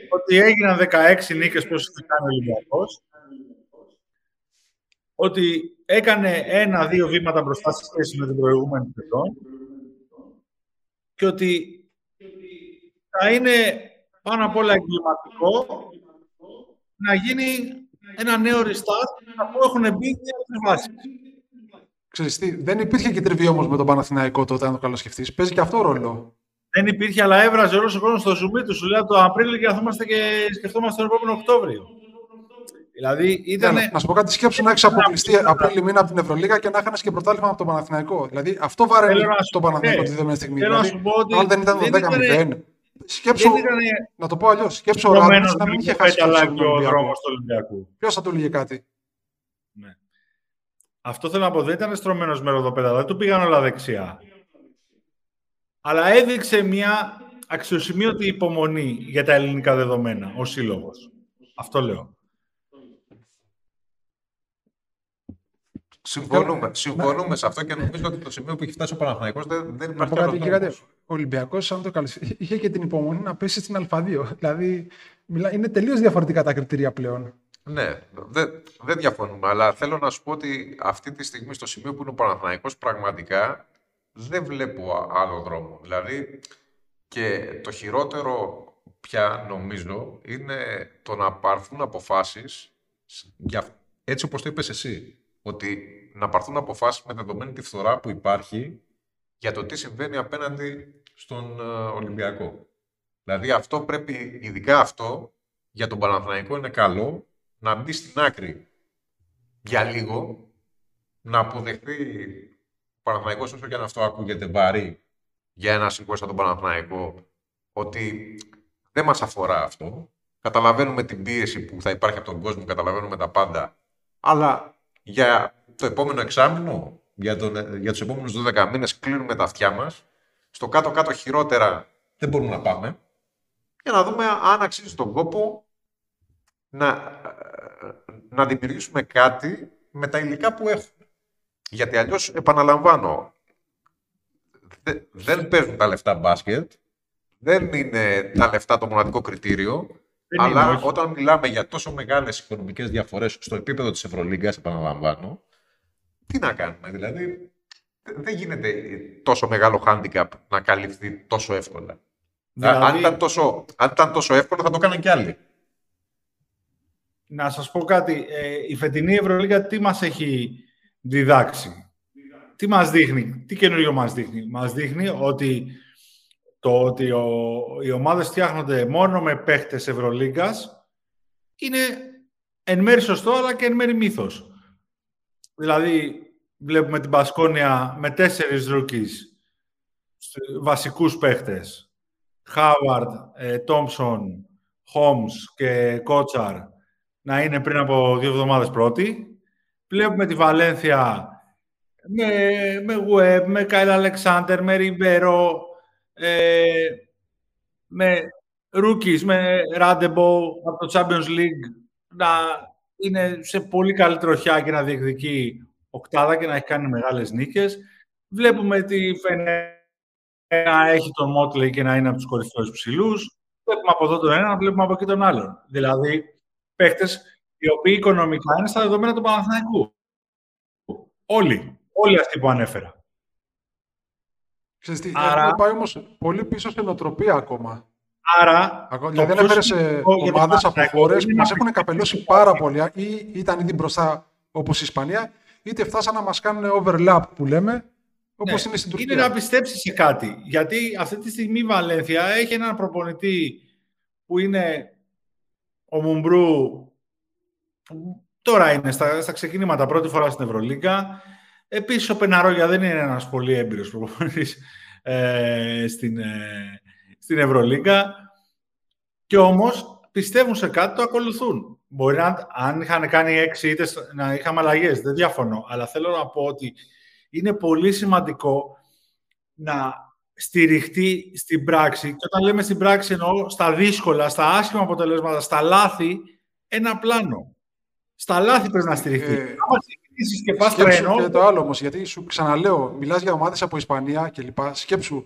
ότι έγιναν 16 νίκες πόσο θα κάνει ο Ολυμπιακός, ότι έκανε ένα-δύο βήματα μπροστά σε σχέση με την προηγούμενη σεζόν και ότι θα είναι πάνω απ' όλα εγκληματικό να γίνει ένα νέο restart αφού έχουν μπει δύο βάσει. Ξέρεις τι, δεν υπήρχε και τριβή όμως με τον Παναθηναϊκό τότε, αν το καλά σκεφτεί. Παίζει και αυτό ρόλο. Δεν υπήρχε, αλλά έβραζε όλος ο κόσμο στο zoom του. Σου λέει από το Απρίλιο και καθόμαστε και σκεφτόμαστε τον επόμενο Οκτώβριο. Δηλαδή ήταν. Ναι, να σου πω κάτι, σκέψου να έχεις αποκλειστεί Απρίλιο μήνα από την Ευρωλίγα και να χάνει και πρωτάθλημα από τον Παναθηναϊκό. Δηλαδή αυτό βαραίνει Θέλω να σου- τον Παναθηναϊκό ναι. τη δεδομένη στιγμή. Θέλω να Δηλαδή, σου πω ότι αν δεν ήταν το δεν 10-0, σκέψου, δεν ήταν να το πω αλλιώς, σκέψου ο στρωμένος Ράντονιτς να μην με είχε το χάσει πέταλα τον και ο Ολυμπιακό. δρόμος του Ολυμπιακού. Ποιος θα του έλεγε κάτι; Αυτό θέλω να πω, δεν ήταν στρωμένος με ροδοπέδαλα, δεν του πήγαν όλα δεξιά. Αλλά έδειξε μια αξιοσημείωτη υπομονή για τα ελληνικά δεδομένα, ο σύλλογος. Αυτό λέω. Συμφωνούμε, συμφωνούμε σε αυτό και νομίζω ότι το σημείο που έχει φτάσει ο Παναθηναϊκός δεν, δεν Να υπάρχει πω κάτι άλλος και κάτι. δρόμος. Ο Ολυμπιακός, αν το καλώς, είχε και την υπομονή να πέσει στην Α2. Δηλαδή, μιλά- είναι τελείως διαφορετικά τα κριτήρια πλέον. Ναι, δεν, δεν διαφωνούμε, αλλά θέλω να σου πω ότι αυτή τη στιγμή στο σημείο που είναι ο Παναθηναϊκός πραγματικά δεν βλέπω α- άλλο δρόμο. Δηλαδή και το χειρότερο πια νομίζω είναι το να πάρθουν αποφάσεις σ- για, έτσι όπως το είπες εσύ, ότι να πάρθουν αποφάσεις με δεδομένη τη φθορά που υπάρχει για το τι συμβαίνει απέναντι στον ε, Ολυμπιακό. Δηλαδή αυτό πρέπει, ειδικά αυτό, για τον Παναθηναϊκό είναι καλό να μπει στην άκρη για λίγο, να αποδεχτεί ο Παναθηναϊκός όσο και αν αυτό ακούγεται βαρύ για ένα σύγκρο σαν τον Παναθηναϊκό, ότι δεν μας αφορά αυτό. Καταλαβαίνουμε την πίεση που θα υπάρχει από τον κόσμο, καταλαβαίνουμε τα πάντα, αλλά για το επόμενο εξάμεινο, για, τον, για τους επόμενους 12 μήνες κλείνουμε τα αυτιά μας. Στο κάτω-κάτω χειρότερα δεν μπορούμε να πάμε. Για να δούμε αν αξίζει τον κόπο να, να δημιουργήσουμε κάτι με τα υλικά που έχουμε. Γιατί αλλιώς, επαναλαμβάνω, δεν παίζουν τα λεφτά μπάσκετ, δεν είναι τα λεφτά το μοναδικό κριτήριο, αλλά όταν μιλάμε για τόσο μεγάλες οικονομικές διαφορές στο επίπεδο της Ευρωλίγκας, επαναλαμβάνω, τι να κάνουμε, δηλαδή δεν γίνεται τόσο μεγάλο handicap να καλυφθεί τόσο εύκολα. Δηλαδή... Αν, ήταν τόσο, αν ήταν τόσο εύκολο θα το έκαναν κι άλλοι. Να σας πω κάτι. Ε, η φετινή Ευρωλίγα τι μας έχει διδάξει; Τι μας δείχνει, τι καινούριο μας δείχνει; Μας δείχνει ότι το ότι ο, οι ομάδες φτιάχνονται μόνο με παίχτες Ευρωλίγκας είναι εν μέρει σωστό αλλά και εν μέρει μύθος. Δηλαδή βλέπουμε την Πασκόνια με τέσσερις ρούκις βασικούς παίχτες. Χάβαρντ, Τόμψον, Χόμς και Κότσαρ να είναι πριν από δύο εβδομάδες πρώτοι. Βλέπουμε τη Βαλένθια με, με Web, με Κάιλ Αλεξάνδερ, με Ριμπέρο, ε, με rookies, με Ράντεμπο από το Champions League να είναι σε πολύ καλή τροχιά και να διεκδικεί οκτάδα και να έχει κάνει μεγάλες νίκες. Βλέπουμε τη Φενέ να έχει τον Μότλεϊ και να είναι από τους κορυφαίους ψηλούς. Βλέπουμε από εδώ τον ένα, βλέπουμε από εκεί τον άλλον. Δηλαδή, παίχτες οι οποίοι οικονομικά είναι στα δεδομένα του Παναθηναϊκού. Όλοι. Όλοι αυτοί που ανέφερα. Ξέρεις τι, Άρα... έχουμε πάει όμως πολύ πίσω στην οτροπία ακόμα. Άρα, ακόμα δηλαδή δεν έφερε σε ομάδες από χώρες που μας έχουν καπελώσει πάρα πολύ ή ήταν ήδη μπροστά όπως η Ισπανία, είτε φτάσαν να μας κάνουν overlap που λέμε, όπως ναι, είναι στην Τουρκία. Είναι να πιστέψεις σε κάτι. Γιατί αυτή τη στιγμή η Βαλένθια έχει έναν προπονητή που είναι ο Μουμπρού, τώρα είναι στα, στα ξεκινήματα πρώτη φορά στην Ευρωλίγκα. Επίσης ο Πεναρόγια δεν είναι ένας πολύ έμπειρος προπονητής ε, στην, ε, στην Ευρωλίγκα. Και όμως πιστεύουν σε κάτι, το ακολουθούν. Μπορεί να, αν είχαν κάνει έξι είτε να είχαμε αλλαγές, δεν διαφωνώ. Αλλά θέλω να πω ότι είναι πολύ σημαντικό να στηριχτεί στην πράξη. Και όταν λέμε στην πράξη εννοώ στα δύσκολα, στα άσχημα αποτελέσματα, στα λάθη, ένα πλάνο. Στα λάθη πρέπει να στηριχτεί. Ε, και πας τρένο. Και το άλλο όμως, γιατί σου ξαναλέω, μιλάς για ομάδες από Ισπανία κλπ. Σκέψου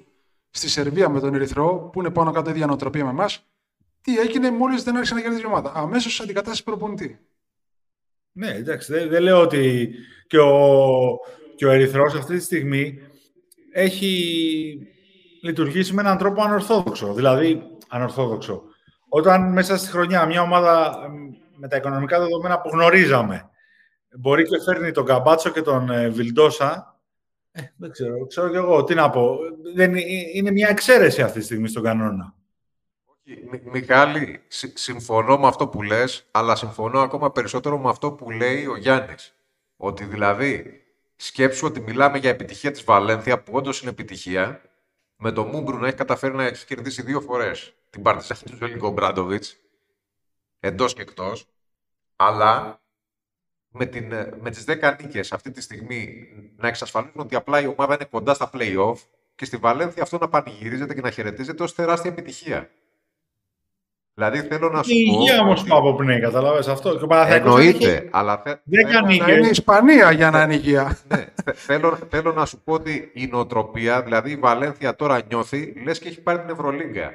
στη Σερβία με τον Ερυθρό, που είναι πάνω κάτω ίδια νοοτροπία με εμάς, τι έγινε μόλις δεν άρχισε να κερδίζει η ομάδα. Αμέσως αντικατάσταση προπονητή. Ναι, εντάξει, δεν, δεν λέω ότι και ο, και ο Ερυθρός αυτή τη στιγμή έχει λειτουργήσει με έναν τρόπο ανορθόδοξο. Δηλαδή, ανορθόδοξο. Όταν μέσα στη χρονιά μια ομάδα με τα οικονομικά δεδομένα που γνωρίζαμε Μπορεί και φέρνει τον Καμπάτσο και τον ε, Βιλντόσα. Ε, δεν ξέρω, ξέρω κι εγώ. Τι να πω. Δεν, είναι μια εξαίρεση αυτή τη στιγμή στον κανόνα. Μιχάλη, συμφωνώ με αυτό που λες, αλλά συμφωνώ ακόμα περισσότερο με αυτό που λέει ο Γιάννης. Ότι δηλαδή, σκέψου ότι μιλάμε για επιτυχία της Βαλένθια, που όντως είναι επιτυχία, με το Μούμπρου να έχει καταφέρει να έχει κερδίσει δύο φορές την Παρτιζάν του Ζέλικο Μπράντοβιτς, εντός και εκτός, αλλά με, την, ε, με τις 10 νίκες αυτή τη στιγμή να εξασφαλίσουν ότι απλά η ομάδα είναι κοντά στα play-off και στη Βαλένθια αυτό να πανηγυρίζεται και να χαιρετίζεται ως τεράστια επιτυχία. Δηλαδή θέλω να σου η πω... Η υγεία όμως που αποπνέει, καταλάβες αυτό; Και ο Εννοείται, αλλά... Θε... Δεν Να είναι η Ισπανία για να είναι υγεία. ναι, θέλω, θέλω να σου πω ότι η νοοτροπία, δηλαδή η Βαλένθια τώρα νιώθει, λες και έχει πάρει την Ευρωλίγκα.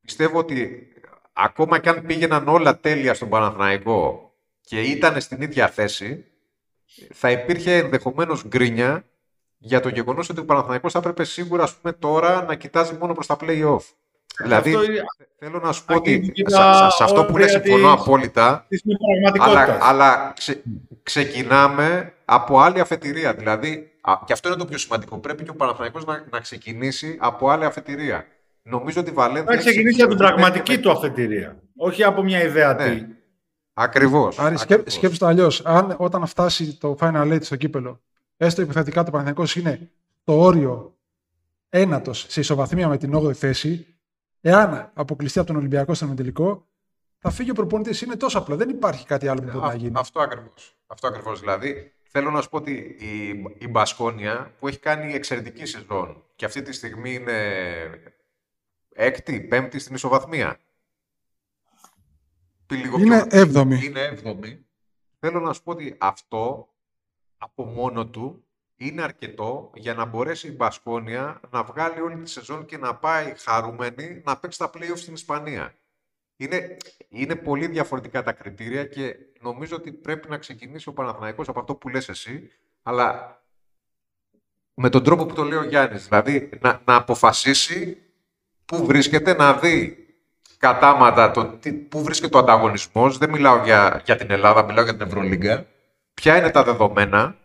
Πιστεύω ότι ακόμα και αν πήγαιναν όλα τέλεια στον Παναθηναϊκό και ήταν στην ίδια θέση, θα υπήρχε ενδεχομένως γκρίνια για το γεγονός ότι ο Παναθηναϊκός θα έπρεπε σίγουρα ας πούμε, τώρα να κοιτάζει μόνο προς τα play-off. Δηλαδή, θέλω να σου πω ότι σε, αυτό που λέει συμφωνώ απόλυτα, αλλά, αλλά ξεκινάμε από άλλη αφετηρία. Δηλαδή, και αυτό είναι το πιο σημαντικό. Πρέπει και ο Παναθηναϊκός να, να ξεκινήσει από άλλη αφετηρία. Νομίζω ότι η Βαλένθια... Να ξεκινήσει από την πραγματική του αφετηρία. Όχι από μια ιδέα ναι. Τι. Ακριβώς. Άρα σκέψτε το αλλιώς. Αν όταν φτάσει το Final Eight στο κύπελο, έστω υποθετικά το Παναθηναϊκός είναι το όριο ένατος σε ισοβαθμία με την 8η θέση, εάν αποκλειστεί από τον Ολυμπιακό στον τελικό, θα φύγει ο προπονητής. Είναι τόσο απλό. Δεν υπάρχει κάτι άλλο που μπορεί να γίνει. Αυτό ακριβώς. Αυτό ακριβώς. Δηλαδή, θέλω να σου πω ότι η, η Μπασκόνια που έχει κάνει εξαιρετική σεζόν και αυτή τη στιγμή είναι έκτη, πέμπτη στην ισοβαθμία. Είναι έβδομη. Είναι έβδομη. Θέλω να σου πω ότι αυτό από μόνο του είναι αρκετό για να μπορέσει η Μπασκόνια να βγάλει όλη τη σεζόν και να πάει χαρούμενη να παίξει τα play στην Ισπανία. Είναι, είναι πολύ διαφορετικά τα κριτήρια και νομίζω ότι πρέπει να ξεκινήσει ο Παναθηναϊκός από αυτό που λες εσύ, αλλά με τον τρόπο που το λέει ο Γιάννης, δηλαδή να, να αποφασίσει πού βρίσκεται, να δει κατάματα το, πού βρίσκεται ο ανταγωνισμός, δεν μιλάω για, για την Ελλάδα, μιλάω για την Ευρωλίγκα, ποια είναι τα δεδομένα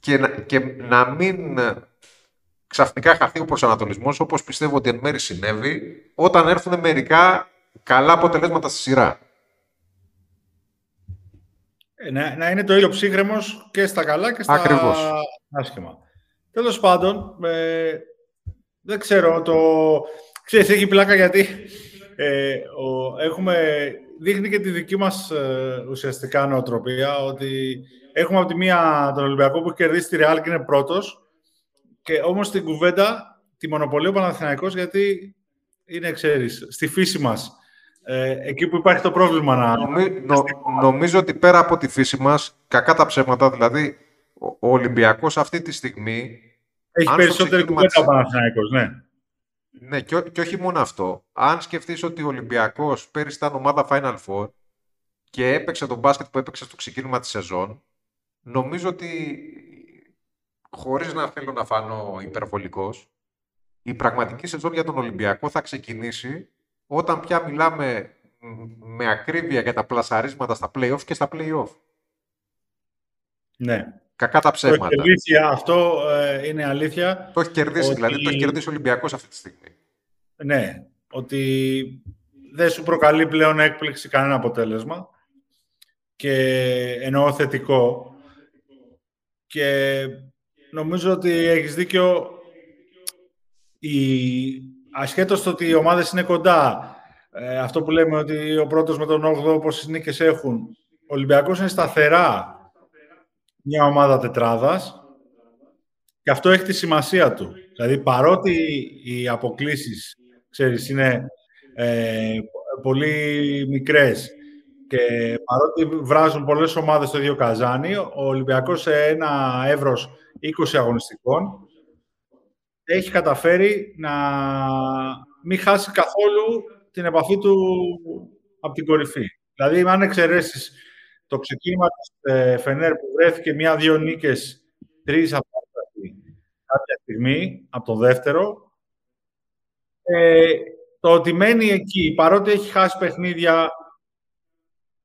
και να, και να μην ξαφνικά χαθεί ο προσανατολισμός όπως πιστεύω ότι εν μέρει συνέβη όταν έρθουν μερικά καλά αποτελέσματα στη σειρά. Ε, να, να είναι το ήλιο ψύχρεμος και στα καλά και στα Ακριβώς. άσχημα. Τέλος πάντων, ε, δεν ξέρω, το... Ξέρεις, έχει πλάκα γιατί ε, ο, έχουμε, δείχνει και τη δική μας ε, ουσιαστικά νοοτροπία ότι έχουμε από τη μία τον Ολυμπιακό που έχει κερδίσει τη Ρεάλ και είναι πρώτος και όμως στην κουβέντα τη μονοπολεί ο Παναθηναϊκός γιατί είναι, ξέρεις, στη φύση μας ε, εκεί που υπάρχει το πρόβλημα να... Νομι, νο, νομίζω ότι πέρα από τη φύση μας, κακά τα ψέματα, δηλαδή ο, ο Ολυμπιακός αυτή τη στιγμή... Έχει περισσότερη κουβέντα ο Παναθηναϊκός, ναι. Ναι, και, και όχι μόνο αυτό. Αν σκεφτείς ότι ο Ολυμπιακός πέρυσι ήταν ομάδα Final Four και έπαιξε τον μπάσκετ που έπαιξε στο ξεκίνημα της σεζόν, νομίζω ότι, χωρίς να θέλω να φανώ υπερβολικός, η πραγματική σεζόν για τον Ολυμπιακό θα ξεκινήσει όταν πια μιλάμε με ακρίβεια για τα πλασαρίσματα στα play-off και στα play-off. Ναι. Κακά τα ψέματα. Το έχει αυτό ε, είναι αλήθεια. Το έχει κερδίσει, ότι... δηλαδή το έχει κερδίσει ο Ολυμπιακός αυτή τη στιγμή. Ναι, ότι δεν σου προκαλεί πλέον έκπληξη κανένα αποτέλεσμα και εννοώ θετικό και νομίζω ότι έχεις δίκιο η ασχέτως το ότι οι ομάδες είναι κοντά, ε, αυτό που λέμε ότι ο πρώτος με τον 8ο πόσες νίκες έχουν, ο Ολυμπιακός είναι σταθερά μια ομάδα τετράδας και αυτό έχει τη σημασία του. Δηλαδή, παρότι οι αποκλήσεις, ξέρεις, είναι ε, πολύ μικρές και παρότι βράζουν πολλές ομάδες στο ίδιο καζάνι, ο Ολυμπιακός σε ένα εύρος 20 αγωνιστικών έχει καταφέρει να μην χάσει καθόλου την επαφή του από την κορυφή. Δηλαδή, αν εξαιρέσεις το ξεκίνημα της ε, Φενέρ που βρέθηκε μία-δύο νίκες, τρεις από κάποια στιγμή, από το δεύτερο, ε, το ότι μένει εκεί, παρότι έχει χάσει παιχνίδια,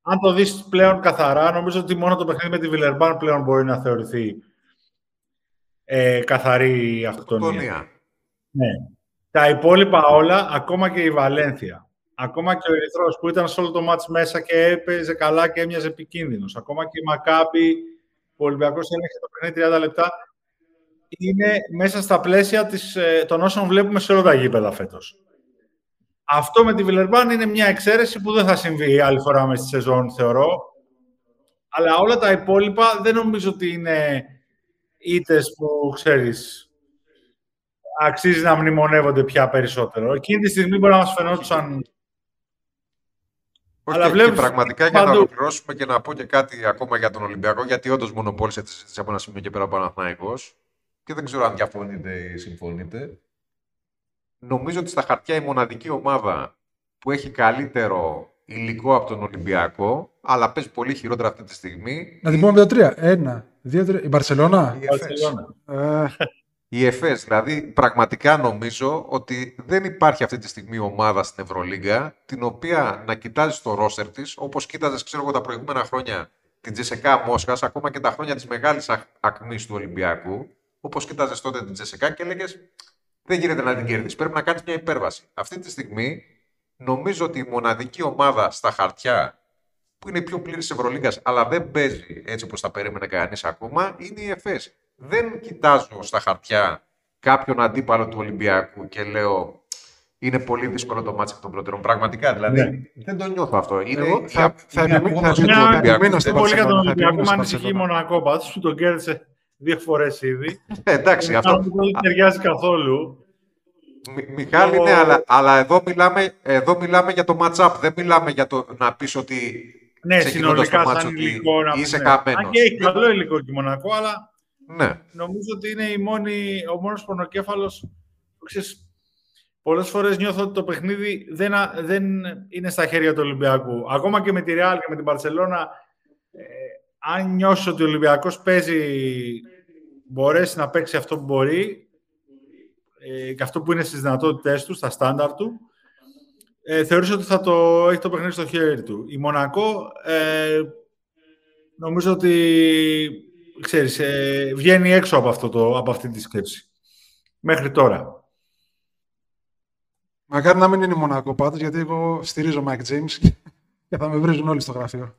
αν το δεις πλέον καθαρά, νομίζω ότι μόνο το παιχνίδι με τη Βιλερμπάν πλέον μπορεί να θεωρηθεί ε, καθαρή αυτοκτονία. Ναι. Τα υπόλοιπα όλα, ακόμα και η Βαλένθια. Ακόμα και ο Ερυθρός που ήταν σε όλο το μάτς μέσα και έπαιζε καλά και έμοιαζε επικίνδυνος. Ακόμα και η Μακάπη, που ο Ολυμπιακός έλεγχε το παιχνίδι 30 λεπτά, είναι μέσα στα πλαίσια της, ε, των όσων βλέπουμε σε όλα τα γήπεδα φέτος. Αυτό με τη Βιλερμπάν είναι μια εξαίρεση που δεν θα συμβεί άλλη φορά μες στη σεζόν, θεωρώ. Αλλά όλα τα υπόλοιπα δεν νομίζω ότι είναι ήττες που, ξέρεις, αξίζει να μνημονεύονται πια περισσότερο. Εκείνη τη στιγμή μπορεί να μας φαινόντουσαν... Όχι, Αλλά βλέπεις, και πραγματικά για να ολοκληρώσουμε και να πω και κάτι ακόμα για τον Ολυμπιακό, γιατί όντως μονοπόλησε τη συζήτηση από ένα σημείο και πέρα ο Παναθηναϊκός και δεν ξέρω αν διαφωνείτε ή συμφωνείτε. Νομίζω ότι στα χαρτιά η μοναδική ομάδα που έχει καλύτερο υλικό από τον Ολυμπιακό, αλλά παίζει πολύ χειρότερα αυτή τη στιγμή. Να την πούμε με τα τρία. Ένα, δύο, τρία. Η Μπαρσελόνα. Η η ΕΦΕΣ. Δηλαδή, πραγματικά νομίζω ότι δεν υπάρχει αυτή τη στιγμή ομάδα στην Ευρωλίγκα την οποία να κοιτάζεις το ρόστερ της, όπως κοίταζες, ξέρω εγώ, τα προηγούμενα χρόνια την Τζεσεκά Μόσχας, ακόμα και τα χρόνια της μεγάλης ακμής του Ολυμπιακού, όπως κοίταζες τότε την Τζεσεκά και έλεγες Δεν γίνεται να την κερδίσει. Πρέπει να κάνεις μια υπέρβαση. Αυτή τη στιγμή νομίζω ότι η μοναδική ομάδα στα χαρτιά που είναι πιο πλήρης Ευρωλίγκας, αλλά δεν παίζει έτσι όπως τα περίμενε κανείς ακόμα, είναι η ΕΦΕΣ δεν κοιτάζω στα χαρτιά κάποιον αντίπαλο του Ολυμπιακού και λέω είναι πολύ δύσκολο το μάτσο των πρώτερων. Πραγματικά δηλαδή. Ναι. Δεν το νιώθω αυτό. Είναι, Εγώ θα, θα, είναι επιμείνω- ακόμα θα στο επιμείνω- Ολυμπιακό. επιμείνω στην Είναι πολύ για τον Barcelona, θα Ολυμπιακό, επιμείνω με στην ανησυχεί η Barcelona. Μονακό πάντως που τον κέρδισε δύο φορές ήδη. Ε, εντάξει, Ε, αυτό. μάλλον Δεν ταιριάζει καθόλου. Μι- Μιχάλη, Το- ναι, αλλά, αλλά εδώ, μιλάμε, εδώ μιλάμε για το match-up. Δεν μιλάμε για το να πεις ότι Ναι, ξεκινώντας συνολικά το μάτς σαν ότι υλικό να είσαι ναι. χαμένος. Αν και έχει καλό υλικό και η Μονακό, αλλά ναι, νομίζω ότι είναι η μόνη, ο μόνος πονοκέφαλος που ξέρεις, πολλές φορές νιώθω ότι το παιχνίδι δεν, α- δεν είναι στα χέρια του Ολυμπιακού. Ακόμα και με τη Real και με την Παρσελώνα, ε, αν νιώσω ότι ο Ολυμπιακός παίζει, μπορέσει να παίξει αυτό που μπορεί ε, και αυτό που είναι στις δυνατότητές του, στα στάνταρ του, ε, θεωρήσω ότι θα το έχει το παιχνίδι στο χέρι του. Η Μονακό ε, νομίζω ότι ξέρεις, ε, βγαίνει έξω από, αυτό το, από αυτή τη σκέψη. Μέχρι τώρα. Μακάρι να μην είναι η Μονακό πάντως, γιατί εγώ στηρίζω Mike James και θα με βρίζουν όλοι στο γραφείο.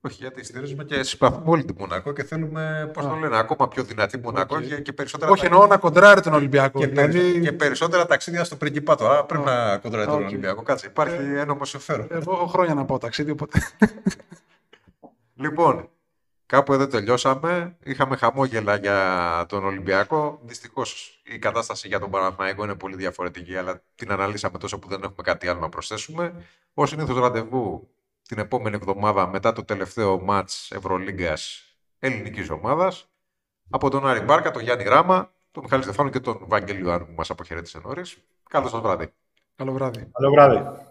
όχι γιατί στηρίζουμε και συμπαθούμε όλη τη Μονακό και θέλουμε, πώς το Α. λένε, ακόμα πιο δυνατή Μονακό Οκ. και, και περισσότερα Όχι, εννοώ να κοντράρει τον Ολυμπιακό. και, δηλαδή, περισσο- και περισσότερα ταξίδια στο Πριγκιπάτο. Άρα πρέπει Α. να κοντράρει τον Οκ. Ολυμπιακό. Κάτσε, υπάρχει Ε. έννομο συμφέρον. Εγώ έχω χρόνια να πάω ταξίδι, οπότε. Λοιπόν, κάπου εδώ τελειώσαμε. Είχαμε χαμόγελα για τον Ολυμπιακό. Δυστυχώς η κατάσταση για τον Παναθηναϊκό είναι πολύ διαφορετική, αλλά την αναλύσαμε τόσο που δεν έχουμε κάτι άλλο να προσθέσουμε. Ω συνήθως ραντεβού την επόμενη εβδομάδα μετά το τελευταίο μάτς Ευρωλίγκας ελληνικής ομάδας από τον Άρη Μπάρκα, τον Γιάννη Ράμα, τον Μιχάλη Στεφάνου και τον Βαγγέλιο Άρου που μας αποχαιρέτησε νωρίς. Καλό σας βράδυ. Καλό βράδυ. Καλό βράδυ.